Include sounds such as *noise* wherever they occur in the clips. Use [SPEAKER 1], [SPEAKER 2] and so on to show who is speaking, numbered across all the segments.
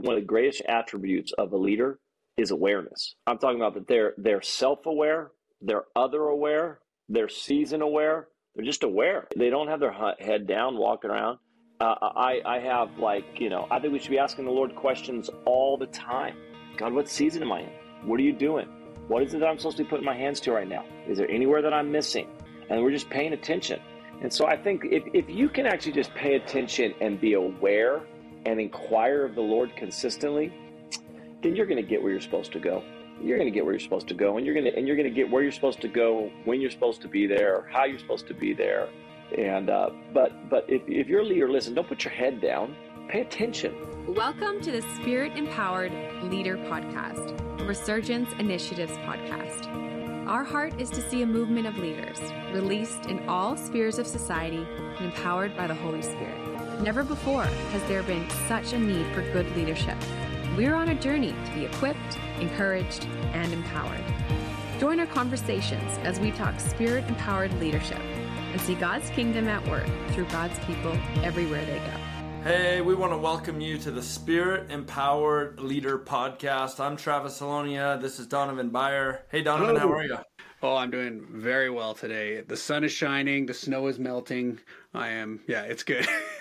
[SPEAKER 1] one of the greatest attributes of a leader is awareness. I'm talking about that they're they're self-aware, they're other aware, they're season aware. They're just aware. They don't have their head down, walking around. Uh, I I have like you know I think we should be asking the Lord questions all the time. God, what season am I in? What are you doing? What is it that I'm supposed to be putting my hands to right now? Is there anywhere that I'm missing? And we're just paying attention. And so I think if, if you can actually just pay attention and be aware and inquire of the Lord consistently, then you're going to get where you're supposed to go. You're going to get where you're supposed to go, and you're going to and you're going to get where you're supposed to go, when you're supposed to be there, how you're supposed to be there. And uh, but but if, if you're a leader, listen, don't put your head down. Pay attention.
[SPEAKER 2] Welcome to the Spirit Empowered Leader Podcast, Resurgence Initiatives Podcast. Our heart is to see a movement of leaders released in all spheres of society and empowered by the Holy Spirit. Never before has there been such a need for good leadership. We're on a journey to be equipped, encouraged, and empowered. Join our conversations as we talk spirit empowered leadership and see God's kingdom at work through God's people everywhere they go.
[SPEAKER 3] Hey, we want to welcome you to the Spirit Empowered Leader Podcast. I'm Travis Holownia. This is Daunavan Buyer. Hey, Daunavan, Hello. how are you?
[SPEAKER 4] Oh, I'm doing very well today. The sun is shining, the snow is melting. I am, yeah, it's good. *laughs*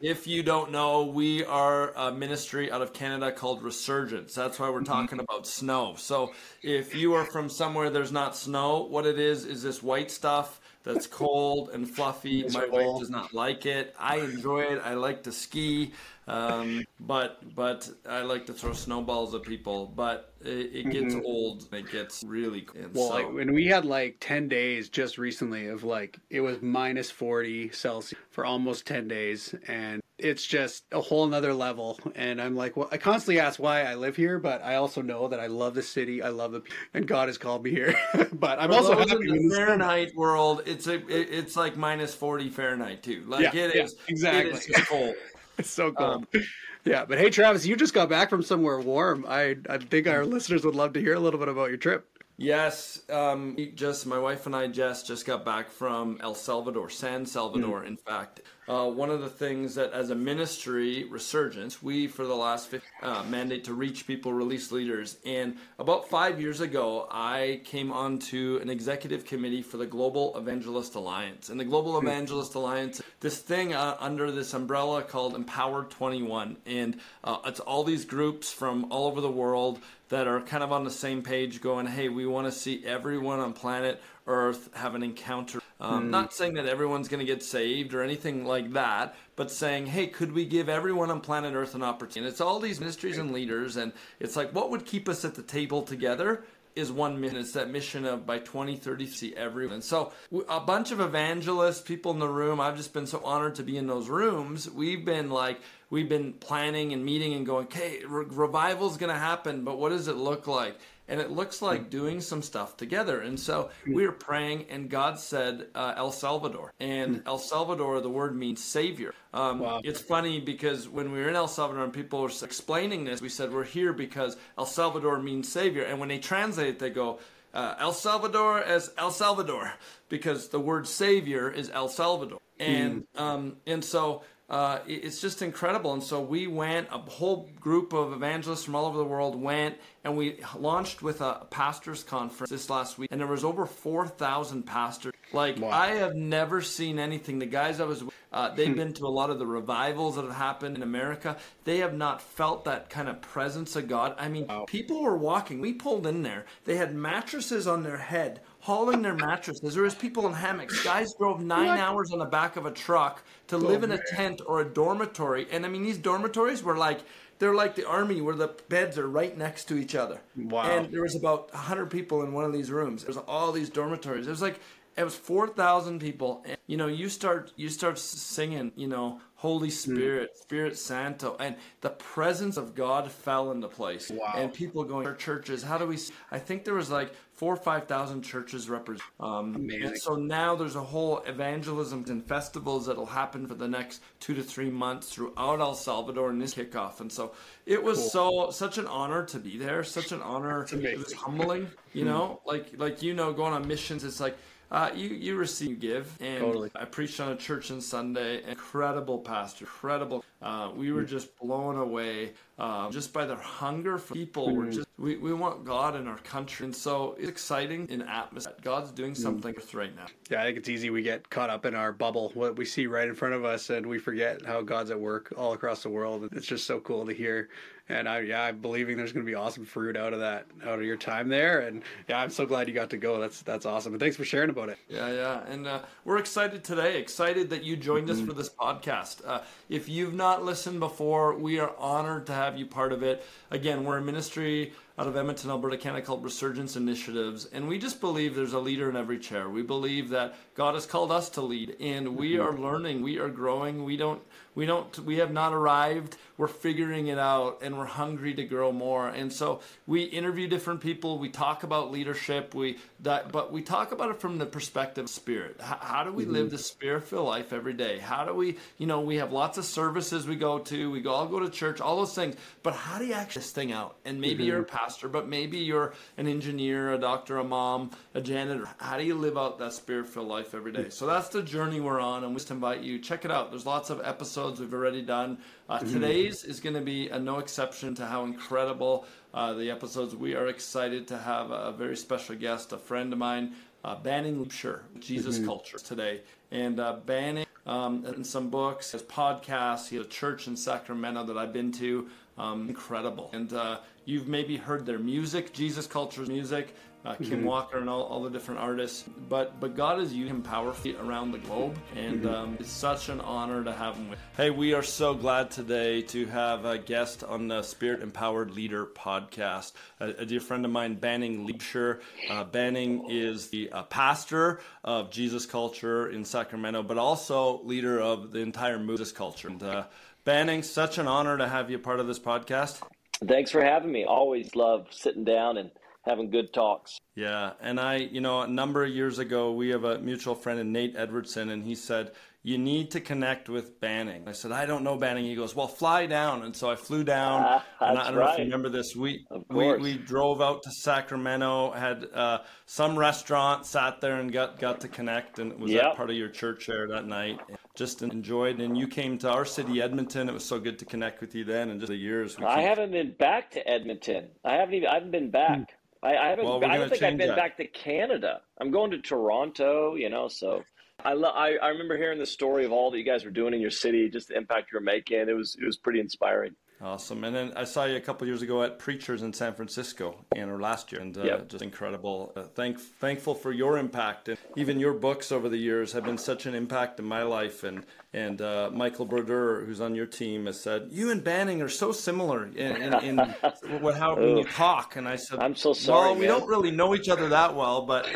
[SPEAKER 3] If you don't know, we are a ministry out of Canada called Resurgence. That's why we're mm-hmm. talking about snow. So if you are from somewhere there's not snow, what it is is this white stuff that's cold and fluffy. My wife does not like it. I enjoy it. I like to ski, um, but but I like to throw snowballs at people. But it, it gets mm-hmm. old. It gets really
[SPEAKER 4] well. So, like when we had like ten days just recently of like it was minus forty Celsius for almost ten days, and it's just a whole nother level. And I'm like, well, I constantly ask why I live here, but I also know that I love the city, I love the, people, and God has called me here. *laughs* but I'm also happy
[SPEAKER 3] in the *laughs* Fahrenheit world. It's a, it's like minus forty Fahrenheit too. Like yeah, it is
[SPEAKER 4] yeah, exactly. It is cold. *laughs* it's so cold. Um, yeah, but hey, Travis, you just got back from somewhere warm. I I think our listeners would love to hear a little bit about your trip.
[SPEAKER 3] Yes, um, just my wife and I, Jess, just got back from El Salvador, San Salvador, mm. in fact. Uh, one of the things that, as a ministry, Resurgence, we for the last 50, uh, mandate to reach people, release leaders. And about five years ago, I came onto an executive committee for the Global Evangelist Alliance. And the Global mm. Evangelist Alliance, this thing uh, under this umbrella called Empowered 21, and uh, it's all these groups from all over the world that are kind of on the same page going, hey, we want to see everyone on planet Earth have an encounter. Um, mm. Not saying that everyone's going to get saved or anything like that, but saying, hey, could we give everyone on planet Earth an opportunity? And it's all these ministries and leaders, and it's like, what would keep us at the table together? is one mission. It's that mission of by 2030 see everyone. And so a bunch of evangelists, people in the room. I've just been so honored to be in those rooms. We've been like we've been planning and meeting and going, okay, re- revival's going to happen, but what does it look like? And it looks like hmm. doing some stuff together. And so we were praying, and God said uh, El Salvador. And hmm. El Salvador, the word means savior. Um, wow. It's funny because when we were in El Salvador and people were explaining this, we said, we're here because El Salvador means savior. And when they translate it, they go, uh, El Salvador as El Salvador because the word savior is El Salvador. And, mm. um, and so uh, it's just incredible. And so we went, a whole group of evangelists from all over the world went, and we launched with a pastors conference this last week, and there was over 4,000 pastors. Like, wow. I have never seen anything. The guys I was uh, they've hmm. been to a lot of the revivals that have happened in America. They have not felt that kind of presence of God. I mean, wow. people were walking. We pulled in there. They had mattresses on their head, hauling their mattresses. There was people in hammocks. Guys drove nine hours on the back of a truck to oh, live in a tent or a dormitory. And I mean, these dormitories were like they're like the army where the beds are right next to each other. Wow. And there was about 100 people in one of these rooms. There's all these dormitories. It was like it was 4,000 people. And, you know, you start you start singing, you know, Holy Spirit, mm. Spirit Santo, and the presence of God fell into place. Wow. And people going to churches. How do we? I think there was like four or five thousand churches represented. Um, Amazing. And so now there's a whole evangelism and festivals that'll happen for the next two to three months throughout El Salvador in this kickoff. And so it was cool. so such an honor to be there. Such an honor. It was humbling. You know, like like you know, going on missions. It's like uh, you you receive, you give, and totally. I preached on a church on Sunday. Incredible pastor, incredible. Uh, we were just blown away uh, just by their hunger for people. We're just we, we want God in our country, and so it's exciting in atmosphere. God's doing something right now.
[SPEAKER 4] Yeah, I think it's easy. We get caught up in our bubble, what we see right in front of us, and we forget how God's at work all across the world. It's just so cool to hear. And I yeah I'm believing there's going to be awesome fruit out of that out of your time there. And yeah I'm so glad you got to go. That's that's awesome. And thanks for sharing about it.
[SPEAKER 3] Yeah yeah. And uh, we're excited today. Excited that you joined us mm-hmm. for this podcast. Uh, if you've not listened before we are honored to have you part of it again we're a ministry out of Edmonton, Alberta, Canada called Resurgence Initiatives. And we just believe there's a leader in every chair. We believe that God has called us to lead and we mm-hmm. are learning, we are growing. We don't we don't we have not arrived. We're figuring it out and we're hungry to grow more. And so we interview different people. We talk about leadership. We that but we talk about it from the perspective of spirit. How, how do we mm-hmm. live the spirit filled life every day? How do we you know we have lots of services we go to. We go all go to church all those things. But how do you actually this thing out? And maybe mm-hmm. you're a pastor but maybe you're an engineer a doctor a mom a janitor. How do you live out that spirit filled life every day? So that's the journey we're on and we just invite you check it out. There's lots of episodes we've already done uh, mm-hmm. Today's is going to be a no exception to how incredible uh, the episodes. We are excited to have a, very special guest, a friend of mine, uh, Banning Liebscher, Jesus mm-hmm. Culture, today. And uh, Banning, um, in some books, his podcasts, he has a church in Sacramento that I've been to. Um, incredible. And uh, you've maybe heard their music, Jesus Culture's music uh, Kim mm-hmm. Walker and all, all the different artists. But but God has used him powerfully around the globe, and mm-hmm. um, it's such an honor to have him with. Hey, we are so glad today to have a guest on the Spirit Empowered Leader podcast. A, a dear friend of mine, Banning Liebscher. Uh, Banning is the uh, pastor of Jesus Culture in Sacramento, but also leader of the entire Moses Culture. And uh, Banning, such an honor to have you part of this podcast.
[SPEAKER 1] Thanks for having me. Always love sitting down and having good talks.
[SPEAKER 3] Yeah, and I, you know, a number of years ago, we have a mutual friend, in Nate Edwardson, and he said you need to connect with Banning. I said I don't know Banning. He goes, well, fly down, and so I flew down. Uh, and I don't right. know if you remember this. We we we drove out to Sacramento, had uh, some restaurant, sat there, and got got to connect, and was yep. that part of your church there that night. Just enjoyed, and you came to our city, Edmonton. It was so good to connect with you then, and just the years.
[SPEAKER 1] I haven't been back to Edmonton. I haven't even. I haven't been back. I, I haven't. Well, I don't think I've been that. back to Canada. I'm going to Toronto. You know, so I, lo- I I remember hearing the story of all that you guys were doing in your city, just the impact you were making. It was it was pretty inspiring.
[SPEAKER 3] Awesome. And then I saw you a couple years ago at Preachers in San Francisco, and or last year, and uh, yep. just incredible. Uh, thank, thankful for your impact, and even your books over the years have been such an impact in my life. And and uh, Michael Brodeur, who's on your team, has said you and Banning are so similar in, in, in *laughs* what how when you talk. And I said,
[SPEAKER 1] I'm so sorry.
[SPEAKER 3] Well, we don't really know each other that well, but.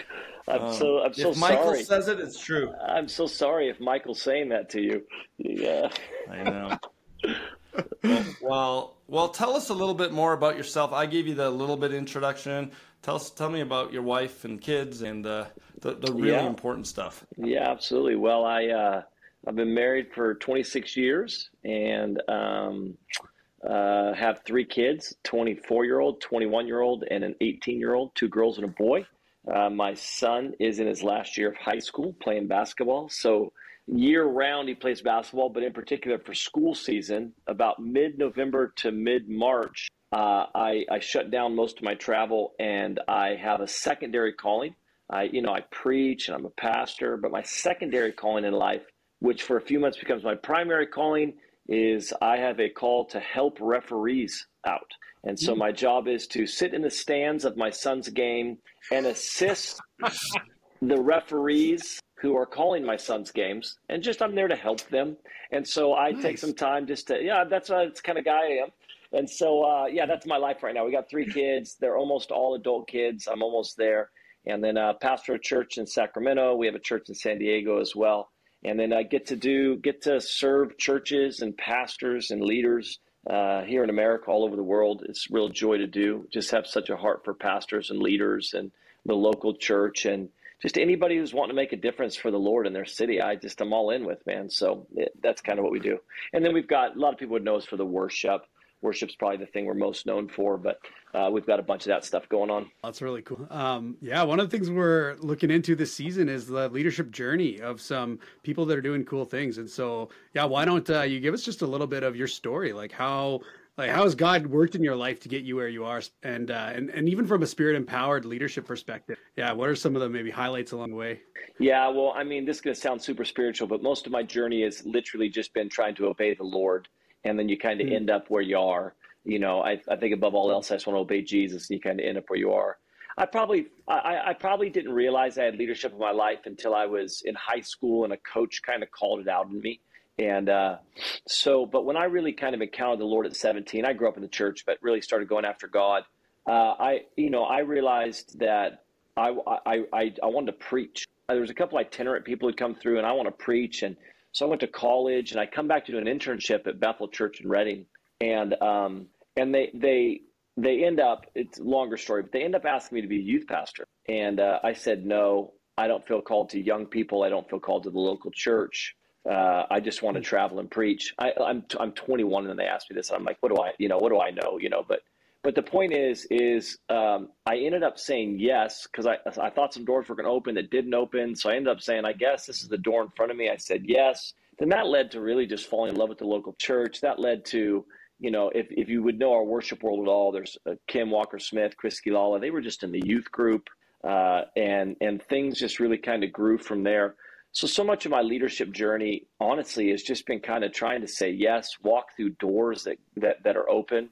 [SPEAKER 1] I'm um, so I'm so
[SPEAKER 3] if Michael
[SPEAKER 1] sorry.
[SPEAKER 3] says it, it's true.
[SPEAKER 1] I'm so sorry if Michael's saying that to you. Yeah.
[SPEAKER 3] I know. *laughs* well, well, tell us a little bit more about yourself. I gave you the little bit introduction. Tell us, tell me about your wife and kids and uh, the the really yeah. important stuff.
[SPEAKER 1] Yeah, absolutely. Well, I uh, I've been married for 26 years and um, uh, have three kids: 24 year old, 21 year old, and an 18 year old. Two girls and a boy. Uh, my son is in his last year of high school playing basketball, so year round he plays basketball, but in particular for school season, about mid November to mid March, uh, I, I shut down most of my travel and I have a secondary calling. I, you know, I preach and I'm a pastor, but my secondary calling in life, which for a few months becomes my primary calling, is I have a call to help referees out. And so hmm. my job is to sit in the stands of my son's game and assist *laughs* the referees who are calling my son's games, and just I'm there to help them. And so I nice. take some time just to, yeah, that's, uh, that's kind of guy I am. And so, uh, yeah, that's my life right now. We got three kids. They're almost all adult kids. I'm almost there. And then uh, pastor a church in Sacramento. We have a church in San Diego as well. And then I get to do, get to serve churches and pastors and leaders uh, here in America, all over the world. It's real joy to do. Just have such a heart for pastors and leaders and the local church and just anybody who's wanting to make a difference for the Lord in their city, I just I'm all in with, man. So it, that's kind of what we do. And then we've got a lot of people would know us for the worship. Worship's probably the thing we're most known for, but uh, we've got a bunch of that stuff going on.
[SPEAKER 4] That's really cool. Um, yeah, one of the things we're looking into this season is the leadership journey of some people that are doing cool things. And so, yeah, why don't uh, you give us just a little bit of your story, like how like how has God worked in your life to get you where you are, and uh, and and even from a spirit empowered leadership perspective? Yeah, what are some of the maybe highlights along the way?
[SPEAKER 1] Yeah, well, I mean, this is going to sound super spiritual, but most of my journey has literally just been trying to obey the Lord, and then you kind of mm. end up where you are. You know, I, I think above all else, I just want to obey Jesus, and you kind of end up where you are. I probably I, I probably didn't realize I had leadership in my life until I was in high school, and a coach kind of called it out in me and uh, so, but when I really kind of encountered the Lord at 17, I grew up in the church, but really started going after God. Uh, I, you know, I realized that I, I, I, I wanted to preach. There was a couple itinerant people who'd come through, and I want to preach. And so I went to college, and I come back to do an internship at Bethel Church in Redding, and um, and they they they end up. It's a longer story, but they end up asking me to be a youth pastor, and uh, I said no. I don't feel called to young people. I don't feel called to the local church. Uh, I just want to travel and preach. I, am I'm, I'm 21, and they asked me this, and I'm like, what do I, you know, what do I know, you know? But but the point is, is um, I ended up saying yes because I I thought some doors were going to open that didn't open, so I ended up saying, I guess this is the door in front of me. I said yes. Then that led to really just falling in love with the local church. That led to you know, if, if you would know our worship world at all, there's uh, Kim Walker Smith, Chris Quilala. They were just in the youth group, uh, and and things just really kind of grew from there. So, so much of my leadership journey, honestly, has just been kind of trying to say yes, walk through doors that, that, that are open.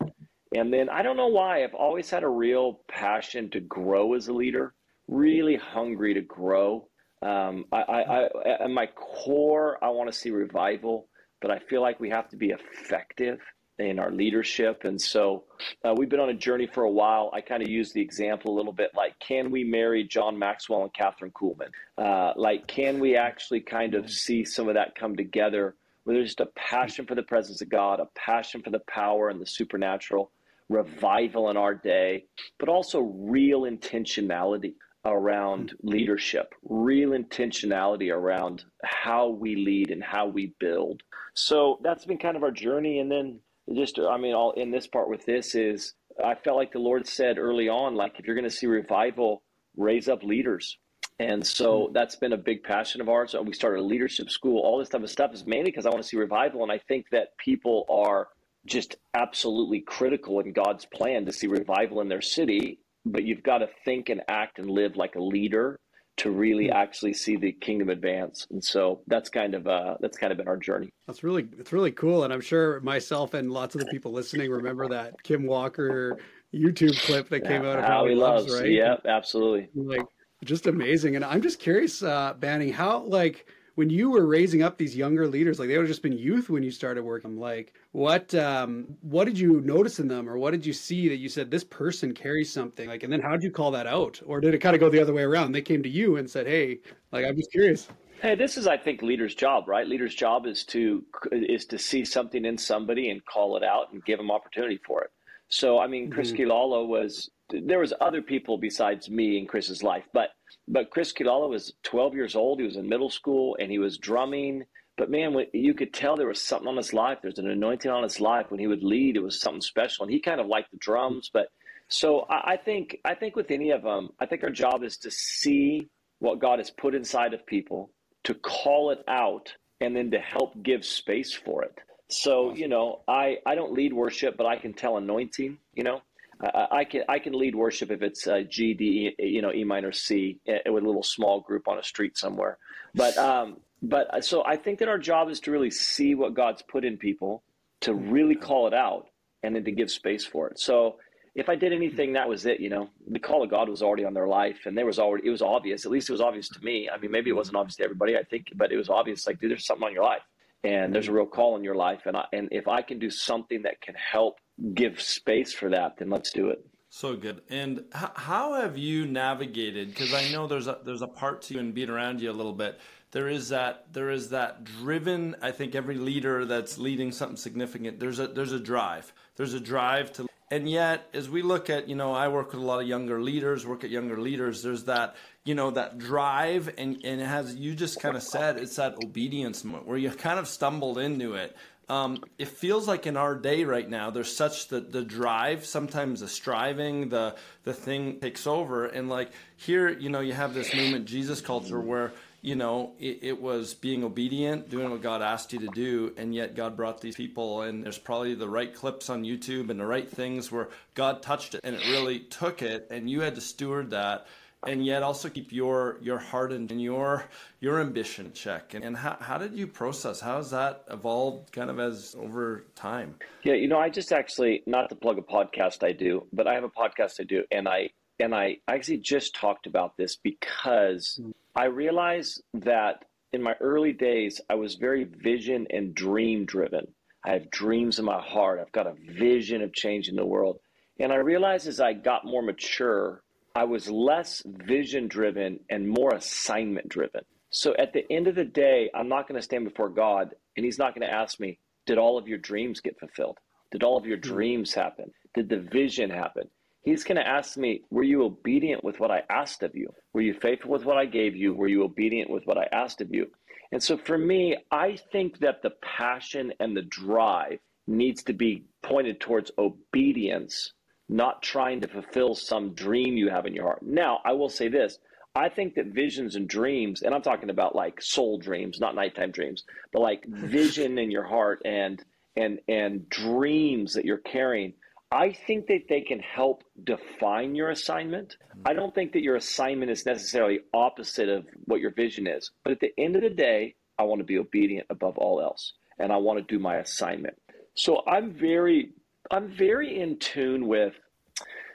[SPEAKER 1] And then I don't know why, I've always had a real passion to grow as a leader, really hungry to grow. Um, I, I, I, at my core, I want to see revival, but I feel like we have to be effective in our leadership. And so uh, we've been on a journey for a while. I kind of use the example a little bit like, can we marry John Maxwell and Kathryn Kuhlman? Uh, like, can we actually kind of see some of that come together where there's just a passion for the presence of God, a passion for the power and the supernatural, revival in our day, but also real intentionality around leadership, real intentionality around how we lead and how we build. So that's been kind of our journey. And then just I mean, all in this part with this is I felt like the Lord said early on, like if you're going to see revival, raise up leaders. And so hmm. that's been a big passion of ours. And we started a leadership school. All this type of stuff is mainly because I want to see revival, and I think that people are just absolutely critical in God's plan to see revival in their city. But you've got to think and act and live like a leader to really actually see the kingdom advance. And so that's kind of uh, that's kind of been our journey.
[SPEAKER 4] That's really it's really cool, and I'm sure myself and lots of the people listening remember that Kim Walker YouTube clip that came out of
[SPEAKER 1] how, he loves, loves right? Yeah, absolutely.
[SPEAKER 4] Like just amazing, and I'm just curious, uh, Banning, how like when you were raising up these younger leaders, like they would have just been youth when you started working. Like, what um, what did you notice in them, or what did you see that you said this person carries something? Like, and then how did you call that out, or did it kind of go the other way around? They came to you and said, "Hey, like I'm just curious."
[SPEAKER 1] Hey, this is, I think, leader's job, right? Leader's job is to is to see something in somebody and call it out and give them opportunity for it. So, I mean, Chris mm-hmm. Quilala was there was other people besides me in Chris's life, but but Chris Quilala was 12 years old. He was in middle school and he was drumming. But man, you could tell there was something on his life. There's an anointing on his life. When he would lead, it was something special. And he kind of liked the drums. But so I think I think with any of them, I think our job is to see what God has put inside of people, to call it out, and then to help give space for it. So you know, I I don't lead worship, but I can tell anointing. You know, I can I can lead worship if it's uh, G D you know E minor C uh, with a little small group on a street somewhere, but *laughs* um, but uh, so I think that our job is to really see what God's put in people, to really call it out, and then to give space for it. So if I did anything, that was it. You know, the call of God was already on their life, and there was already it was obvious. At least it was obvious to me. I mean, maybe it wasn't obvious to everybody. I think, but it was obvious. Like, dude, there's something on your life, and there's a real call in your life, and I, and if I can do something that can help give space for that, then let's do it.
[SPEAKER 3] So good. And h- how have you navigated? Because I know there's a there's a part to you and beat around you a little bit. There is that there is that driven. I think every leader that's leading something significant. There's a there's a drive. There's a drive to. And yet, as we look at, you know, I work with a lot of younger leaders. Work at younger leaders. There's that, you know, that drive, and and it has you just kind of said it's that obedience moment where you kind of stumbled into it. Um, it feels like in our day right now, there's such the the drive, sometimes the striving, the the thing takes over, and like here, you know, you have this movement, Jesus culture, where you know, it, it, was being obedient, doing what God asked you to do, and yet God brought these people, and there's probably the right clips on YouTube and the right things where God touched it, and it really took it, and you had to steward that, and yet also keep your your heart and your your ambition check. And, and how how did you process? How has that evolved, kind of as over time?
[SPEAKER 1] Yeah, you know, I just actually not to plug a podcast I do, but I have a podcast I do, and I and I actually just talked about this because I realized that in my early days, I was very vision and dream driven. I have dreams in my heart. I've got a vision of changing the world. And I realized as I got more mature, I was less vision driven and more assignment driven. So at the end of the day, I'm not going to stand before God and He's not going to ask me, Did all of your dreams get fulfilled? Did all of your hmm. dreams happen? Did the vision happen? He's going to ask me, Were you obedient with what I asked of you? Were you faithful with what I gave you? Were you obedient with what I asked of you? And so for me, I think that the passion and the drive needs to be pointed towards obedience, not trying to fulfill some dream you have in your heart. Now, I will say this I think that visions and dreams, and I'm talking about like soul dreams, not nighttime dreams, but like *laughs* vision in your heart and and and dreams that you're carrying I think that they can help define your assignment. I don't think that your assignment is necessarily opposite of what your vision is. But at the end of the day, I want to be obedient above all else and I want to do my assignment. So I'm very I'm very in tune with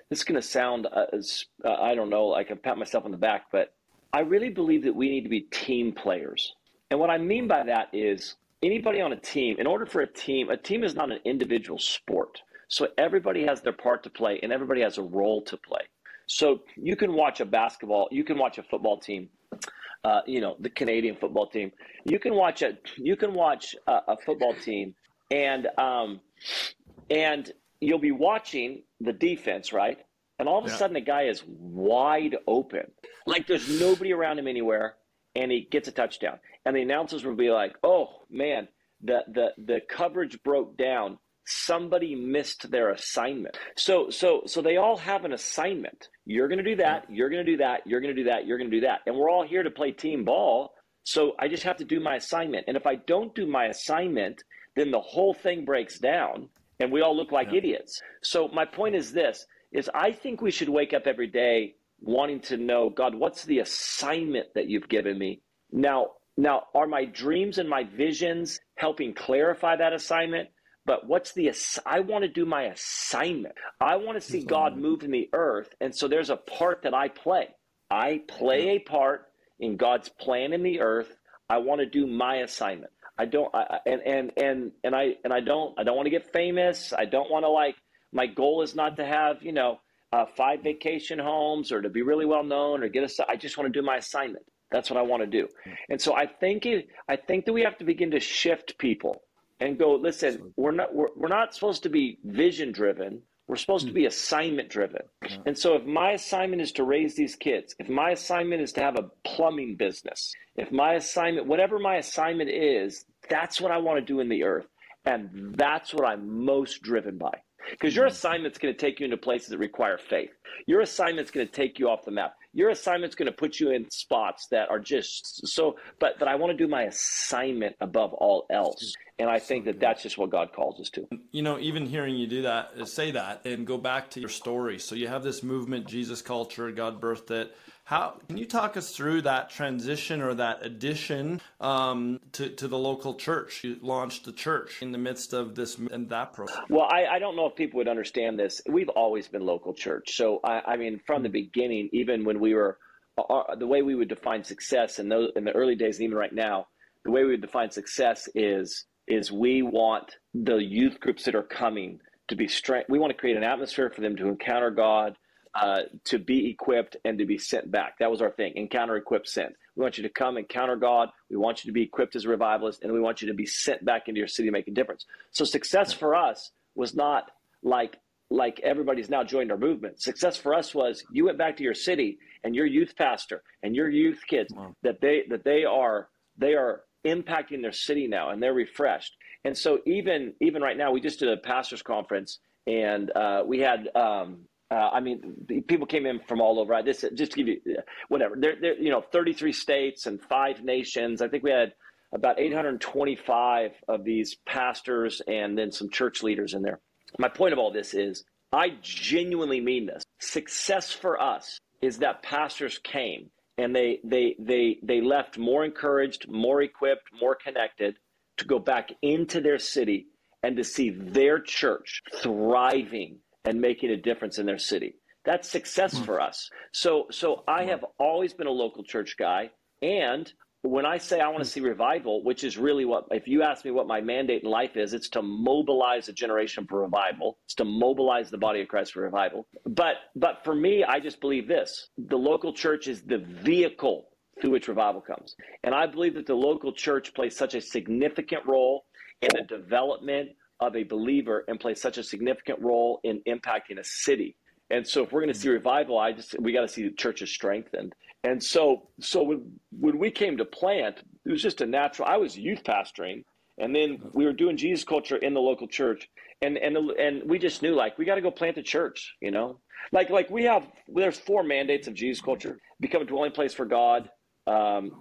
[SPEAKER 1] this is going to sound uh, uh, I don't know like I pat myself on the back, but I really believe that we need to be team players. And what I mean by that is anybody on a team, in order for a team, a team is not an individual sport. So everybody has their part to play and everybody has a role to play. So you can watch a basketball, you can watch a football team, uh, you know, the Canadian football team. You can watch a you can watch a, a football team, and um, and you'll be watching the defense, right? And all of a yeah. sudden, the guy is wide open, like there's nobody around him anywhere, and he gets a touchdown. And the announcers will be like, "Oh man, the the the coverage broke down somebody missed their assignment. So so so they all have an assignment. You're going to do that, you're going to do that, you're going to do that, you're going to do that. And we're all here to play team ball. So I just have to do my assignment. And if I don't do my assignment, then the whole thing breaks down and we all look like yeah. idiots. So my point is this is I think we should wake up every day wanting to know, God, what's the assignment that you've given me? Now, now are my dreams and my visions helping clarify that assignment? but what's the i want to do my assignment i want to see god move in the earth and so there's a part that i play i play a part in god's plan in the earth i want to do my assignment i don't I, and and and and i and i don't i don't want to get famous. I don't want to like my goal is not to have you know uh, five vacation homes or to be really well known or get a i just want to do my assignment. That's what i want to do. And so i think it, i think that we have to begin to shift people and go, listen, we're not we're, we're not supposed to be vision driven. We're supposed to be hmm. assignment driven. And so if my assignment is to raise these kids, if my assignment is to have a plumbing business, if my assignment, whatever my assignment is, that's what I want to do in the earth. And that's what I'm most driven by. Because your hmm. assignment's going to take you into places that require faith. Your assignment's going to take you off the map your assignment's going to put you in spots that are just so but but i want to do my assignment above all else. And i think that that's just what god calls us to.
[SPEAKER 3] You know even hearing you do that say that and go back to your story. So you have this movement jesus culture god birthed it how can you talk us through that transition or that addition um, to, to the local church? You launched the church in the midst of this and that process.
[SPEAKER 1] Well, I, I don't know if people would understand this. We've always been local church. So, I, I mean, from the beginning, even when we were, uh, the way we would define success in, those, in the early days, and even right now, the way we would define success is is we want the youth groups that are coming to be strength. We want to create an atmosphere for them to encounter God, uh, to be equipped and to be sent back. That was our thing encounter, equip, sent. We want you to come encounter God. We want you to be equipped as a revivalist, and we want you to be sent back into your city to make a difference. So success for us was not like like everybody's now joined our movement. Success for us was you went back to your city and your youth pastor and your youth kids wow. that they that they are they are impacting their city now and they're refreshed. And so even even right now, we just did a pastors conference and uh, we had um, uh, I mean, people came in from all over. This just to give you whatever. There, there, you know, 33 states and five nations. I think we had about 825 of these pastors and then some church leaders in there. My point of all this is, I genuinely mean this. Success for us is that pastors came and they they they they left more encouraged, more equipped, more connected to go back into their city and to see their church thriving and making a difference in their city. That's success mm. for us. So so I have always been a local church guy and when I say I want to see revival, which is really what, if you ask me what my mandate in life is, it's to mobilize a generation for revival. It's to mobilize the body of Christ for revival. But, but for me, I just believe this: the local church is the vehicle through which revival comes, and I believe that the local church plays such a significant role in the development of a believer and plays such a significant role in impacting a city. And so, if we're going to see mm-hmm. revival, I just we got to see the churches strengthened. And so, so when, when we came to plant, it was just a natural. I was youth pastoring, and then mm-hmm. we were doing Jesus culture in the local church, and and and we just knew like we got to go plant a church, you know, like like we have there's four mandates of Jesus culture: mm-hmm. become a dwelling place for God. Um,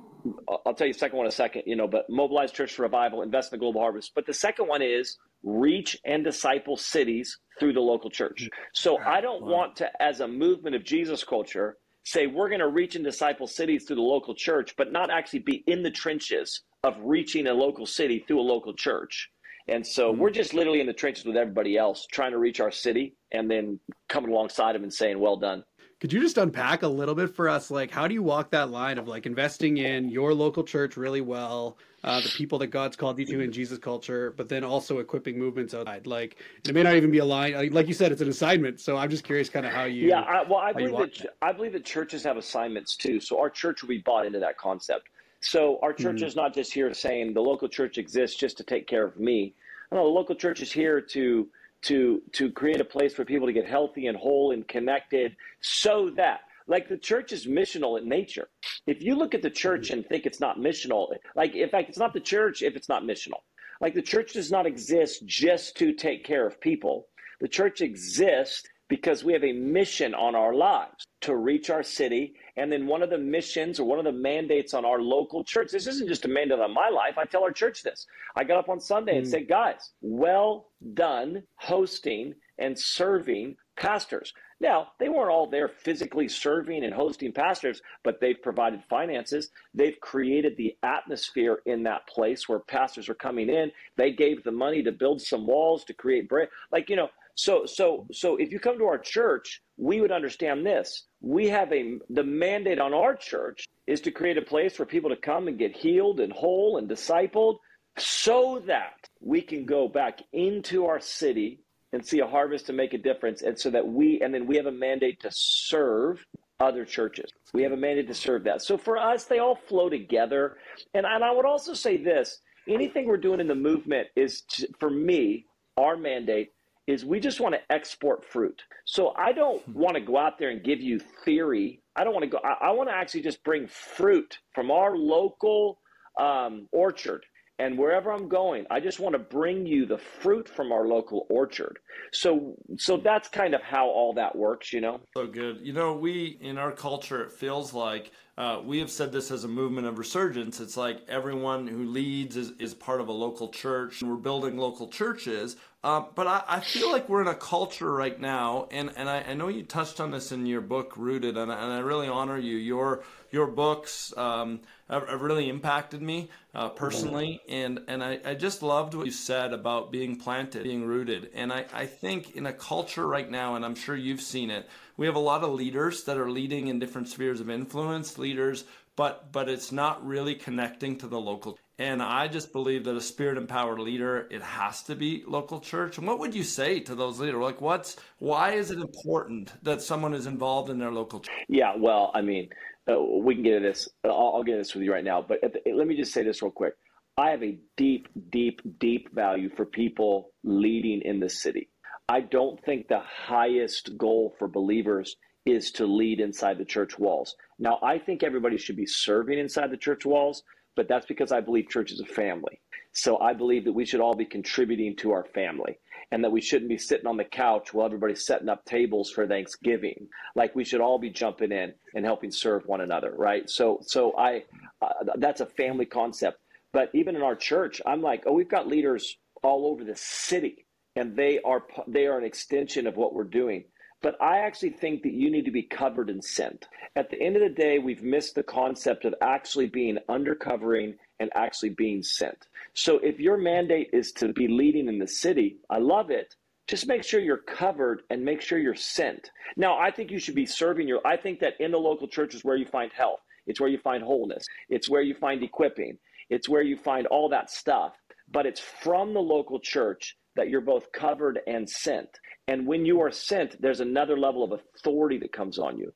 [SPEAKER 1] I'll tell you the second one in a second, you know, but mobilize church for revival, invest in the global harvest. But the second one is reach and disciple cities through the local church. So I don't want to, as a movement of Jesus culture, say we're going to reach and disciple cities through the local church, but not actually be in the trenches of reaching a local city through a local church. And so mm-hmm. we're just literally in the trenches with everybody else, trying to reach our city and then coming alongside them and saying, well done.
[SPEAKER 4] Could you just unpack a little bit for us? Like, how do you walk that line of like investing in your local church really well, uh, the people that God's called you to in Jesus culture, but then also equipping movements outside? Like, it may not even be a line. Like you said, it's an assignment. So I'm just curious, kind of how you.
[SPEAKER 1] Yeah, I, well, I believe that, that I believe that churches have assignments too. So our church will be bought into that concept. So our church mm-hmm. is not just here saying the local church exists just to take care of me. No, the local church is here to to to create a place for people to get healthy and whole and connected so that like the church is missional in nature. If you look at the church mm-hmm. and think it's not missional like in fact it's not the church if it's not missional. Like the church does not exist just to take care of people. The church exists because we have a mission on our lives to reach our city and then one of the missions or one of the mandates on our local church, this isn't just a mandate on my life. I tell our church this. I got up on Sunday and mm. said, guys, well done hosting and serving pastors. Now, they weren't all there physically serving and hosting pastors, but they've provided finances. They've created the atmosphere in that place where pastors are coming in. They gave the money to build some walls, to create bread. Like, you know, so so so if you come to our church, we would understand this. We have a the mandate on our church is to create a place for people to come and get healed and whole and discipled so that we can go back into our city and see a harvest and make a difference and so that we and then we have a mandate to serve other churches. We have a mandate to serve that. So for us, they all flow together. And, and I would also say this anything we're doing in the movement is, to, for me, our mandate is we just want to export fruit. So I don't hmm. want to go out there and give you theory. I don't want to go, I, I want to actually just bring fruit from our local um, orchard. And wherever I'm going, I just want to bring you the fruit from our local orchard. So, so that's kind of how all that works, you know.
[SPEAKER 3] So good. You know, we in our culture, it feels like uh, we have said this as a movement of resurgence. It's like everyone who leads is, is part of a local church. We're building local churches, uh, but I, I, feel like we're in a culture right now, and, and I, I, know you touched on this in your book, Rooted, and, and I really honor you. Your your books um, have, have, really impacted me uh, personally, and, and I, I just loved what you said about being planted, being rooted. And I, I think in a culture right now, and I'm sure you've seen it, we have a lot of leaders that are leading in different spheres of influence, leaders, but but it's not really connecting to the local and I just believe that a spirit empowered leader, it has to be local church. And what would you say to those leaders? Like, what's why is it important that someone is involved in their local church?
[SPEAKER 1] Yeah, well, I mean, uh, we can get into this. I'll, I'll, get into this with you right now. But the, let me just say this real quick. I have a deep, deep, deep value for people leading in the city. I don't think the highest goal for believers is to lead inside the church walls. Now, I think everybody should be serving inside the church walls but that's because I believe church is a family. So I believe that we should all be contributing to our family and that we shouldn't be sitting on the couch while everybody's setting up tables for Thanksgiving. Like we should all be jumping in and helping serve one another, right? So, so I, uh, that's a family concept. But even in our church, I'm like, oh, we've got leaders all over the city, and they are they are an extension of what we're doing. But I actually think that you need to be covered and sent. At the end of the day, we've missed the concept of actually being undercovering and actually being sent. So if your mandate is to be leading in the city, I love it. Just make sure you're covered and make sure you're sent. Now, I think you should be serving your, I think that in the local church is where you find health. It's where you find wholeness. It's where you find equipping. It's where you find all that stuff. But it's from the local church that you're both covered and sent. And when you are sent, there's another level of authority that comes on you.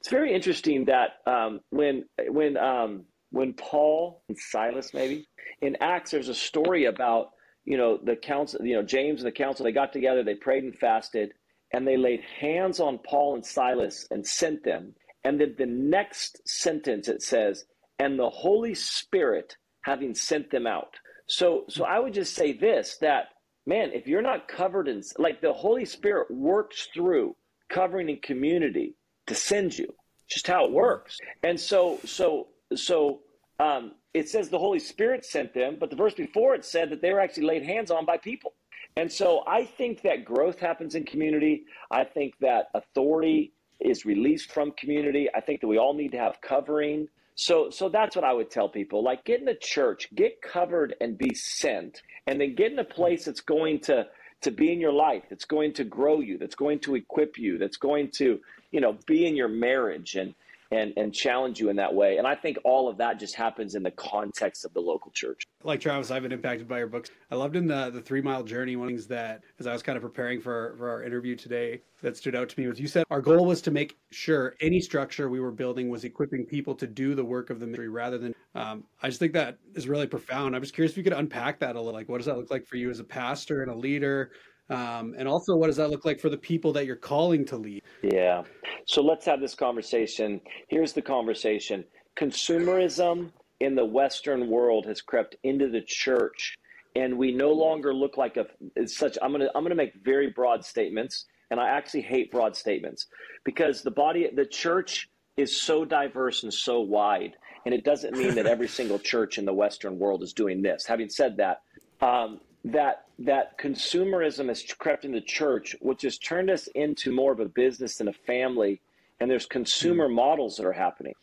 [SPEAKER 1] It's very interesting that um, when when um, when Paul and Silas maybe in Acts, there's a story about you know the council, you know James and the council. They got together, they prayed and fasted, and they laid hands on Paul and Silas and sent them. And then the next sentence it says, "And the Holy Spirit having sent them out." So, so I would just say this: that man, if you're not covered in like the Holy Spirit works through covering in community to send you. Just how it works. And so, so so um, it says the Holy Spirit sent them, but the verse before it said that they were actually laid hands on by people. And so I think that growth happens in community. I think that authority is released from community. I think that we all need to have covering. So so that's what I would tell people. Like get in a church, get covered and be sent, and then get in a place that's going to to be in your life, that's going to grow you, that's going to equip you, that's going to, you know, be in your marriage. And and and challenge you in that way. And I think all of that just happens in the context of the local church.
[SPEAKER 4] Like Travis, I've been impacted by your books. I loved in the the three mile journey. One of the things that as I was kind of preparing for for our interview today that stood out to me was you said our goal was to make sure any structure we were building was equipping people to do the work of the ministry rather than. Um, I just think that is really profound. I'm just curious if you could unpack that a little. Like, what does that look like for you as a pastor and a leader? Um, and also, what does that look like for the people that you're calling to lead?
[SPEAKER 1] Yeah. So let's have this conversation. Here's the conversation consumerism in the Western world has crept into the church, and we no longer look like a such. I'm gonna I'm gonna make very broad statements, and I actually hate broad statements because the body, the church is so diverse and so wide, and it doesn't mean that every *laughs* single church in the Western world is doing this. Having said that, um, that that consumerism has crept into church, which has turned us into more of a business than a family. And there's consumer mm models that are happening.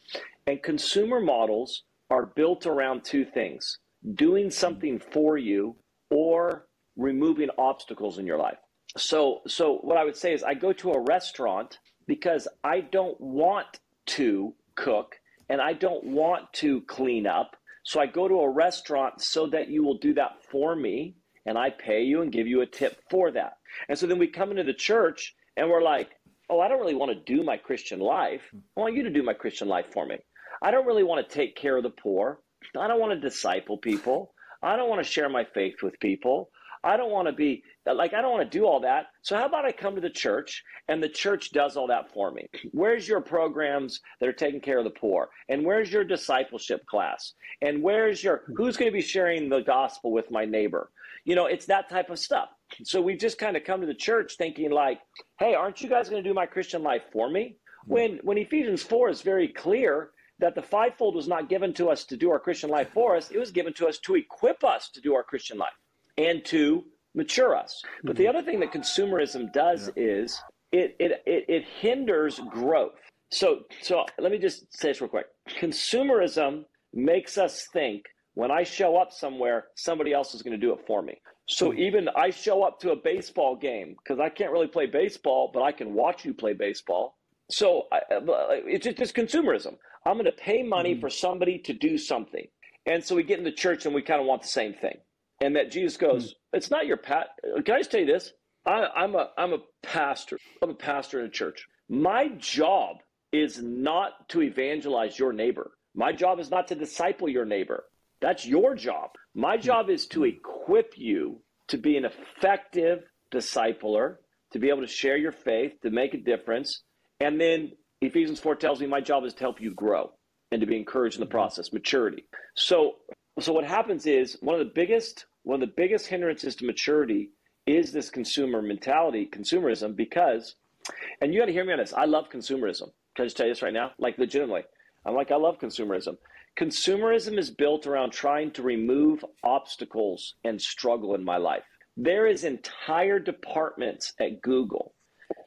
[SPEAKER 1] And consumer models are built around two things doing something for you or removing obstacles in your life. So so what I would say is I go to a restaurant because I don't want to cook and I don't want to clean up. So I go to a restaurant so that you will do that for me and I pay you and give you a tip for that. And so then we come into the church and we're like, oh, I don't really want to do my Christian life. I want you to do my Christian life for me. I don't really want to take care of the poor. I don't want to disciple people. I don't want to share my faith with people. I don't want to be like, I don't want to do all that. So, how about I come to the church and the church does all that for me? Where's your programs that are taking care of the poor? And where's your discipleship class? And where's your, who's going to be sharing the gospel with my neighbor? You know, it's that type of stuff. So we've just kind of come to the church thinking like, hey, aren't you guys going to do my Christian life for me? Hmm. When when Ephesians 4 is very clear that the fivefold was not given to us to do our Christian life for us, it was given to us to equip us to do our Christian life and to mature us. But the hmm. other thing that consumerism does yeah. is it, it, it, it hinders growth. So, so let me just say this real quick. Consumerism makes us think when I show up somewhere, somebody else is going to do it for me. So hmm. even I show up to a baseball game because I can't really play baseball, but I can watch you play baseball. So I, it's just consumerism. I'm going to pay money mm-hmm. for somebody to do something. And so we get in the church and we kind of want the same thing. And that Jesus goes, mm-hmm. it's not your pat. Can I just tell you this? I, I'm a I'm a pastor. I'm a pastor in a church. My job is not to evangelize your neighbor. My job is not to disciple your neighbor. That's your job. My job is to equip you to be an effective discipler, to be able to share your faith, to make a difference. And then Ephesians 4 tells me my job is to help you grow. and to be encouraged in the process, maturity. So, so what happens is one of the biggest one of the biggest hindrances to maturity is this consumer mentality, consumerism, because, and you got to hear me on this. I love consumerism. Can I just tell you this right now? Like legitimately, I'm like I love consumerism. Consumerism is built around trying to remove obstacles and struggle in my life. There is entire departments at Google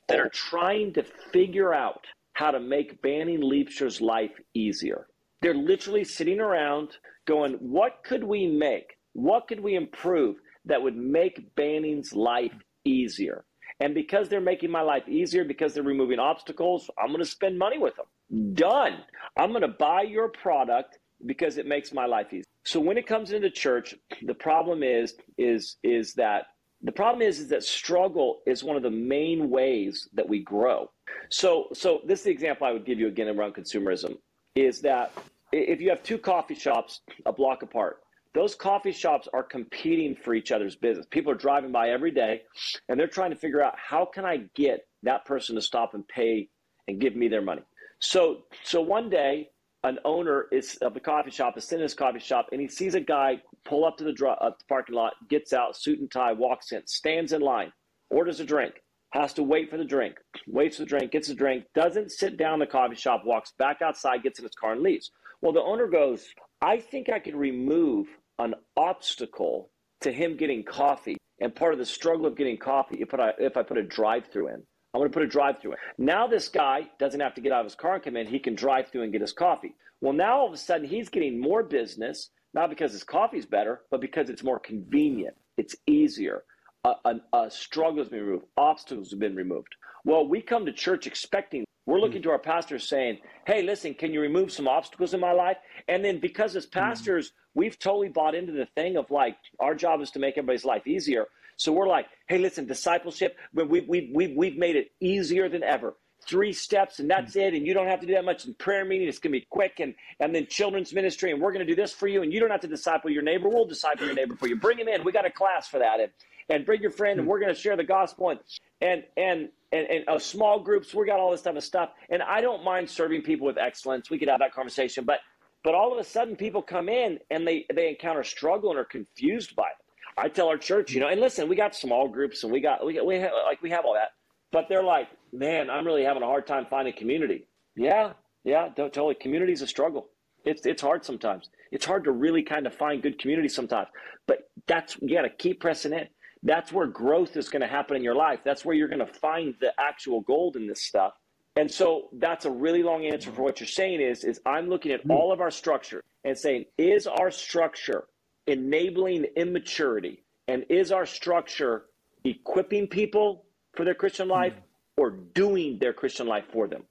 [SPEAKER 1] that are trying to figure out how to make Banning Liebscher's life easier. They're literally sitting around going, what could we make? What could we improve that would make Banning's life easier? And because they're making my life easier, because they're removing obstacles, I'm going to spend money with them. Done. I'm going to buy your product because it makes my life easy. So when it comes into church, the problem is is is that the problem is is that struggle is one of the main ways that we grow. So so this is the example I would give you again around consumerism is that if you have two coffee shops a block apart, those coffee shops are competing for each other's business. People are driving by every day and they're trying to figure out how can I get that person to stop and pay and give me their money. So so one day an owner is of the coffee shop is in his coffee shop and he sees a guy pull up to the, uh, the parking lot, gets out, suit and tie, walks in, stands in line, orders a drink, has to wait for the drink, waits for the drink, gets a drink, doesn't sit down in the coffee shop, walks back outside, gets in his car and leaves. Well, the owner goes, I think I could remove an obstacle to him getting coffee. And part of the struggle of getting coffee, if I, if I put a drive through in, I'm going to put a drive through in. Now this guy doesn't have to get out of his car and come in. He can drive through and get his coffee. Well, now all of a sudden he's getting more business, not because his coffee's better, but because it's more convenient. It's easier. A, a, a struggle has been removed. Obstacles have been removed. Well, we come to church expecting we're looking mm. to our pastors saying, hey, listen, can you remove some obstacles in my life? And then because as pastors, mm. we've totally bought into the thing of like, our job is to make everybody's life easier. So we're like, hey, listen, discipleship, we, we, we, we've made it easier than ever. Three steps, and that's it. And you don't have to do that much in prayer meeting. It's going to be quick. And, and then children's ministry, and we're going to do this for you. And you don't have to disciple your neighbor. We'll disciple your neighbor for you. Bring him in. We got a class for that. And, and bring your friend, and we're going to share the gospel. And, and, and, and, and uh, small groups, we got all this type of stuff. And I don't mind serving people with excellence. We could have that conversation. But but all of a sudden, people come in and they, they encounter struggle and are confused by it. I tell our church, you know, and listen, we got small groups and we got we we have, like we have all that, but they're like, man, I'm really having a hard time finding community. Yeah, yeah, don't totally. Community is a struggle. It's it's hard sometimes. It's hard to really kind of find good community sometimes. But that's you got to keep pressing in. That's where growth is going to happen in your life. That's where you're going to find the actual gold in this stuff. And so that's a really long answer for what you're saying is is I'm looking at all of our structure and saying is our structure enabling immaturity? And is our structure equipping people for their Christian hmm. life or doing their Christian life for them?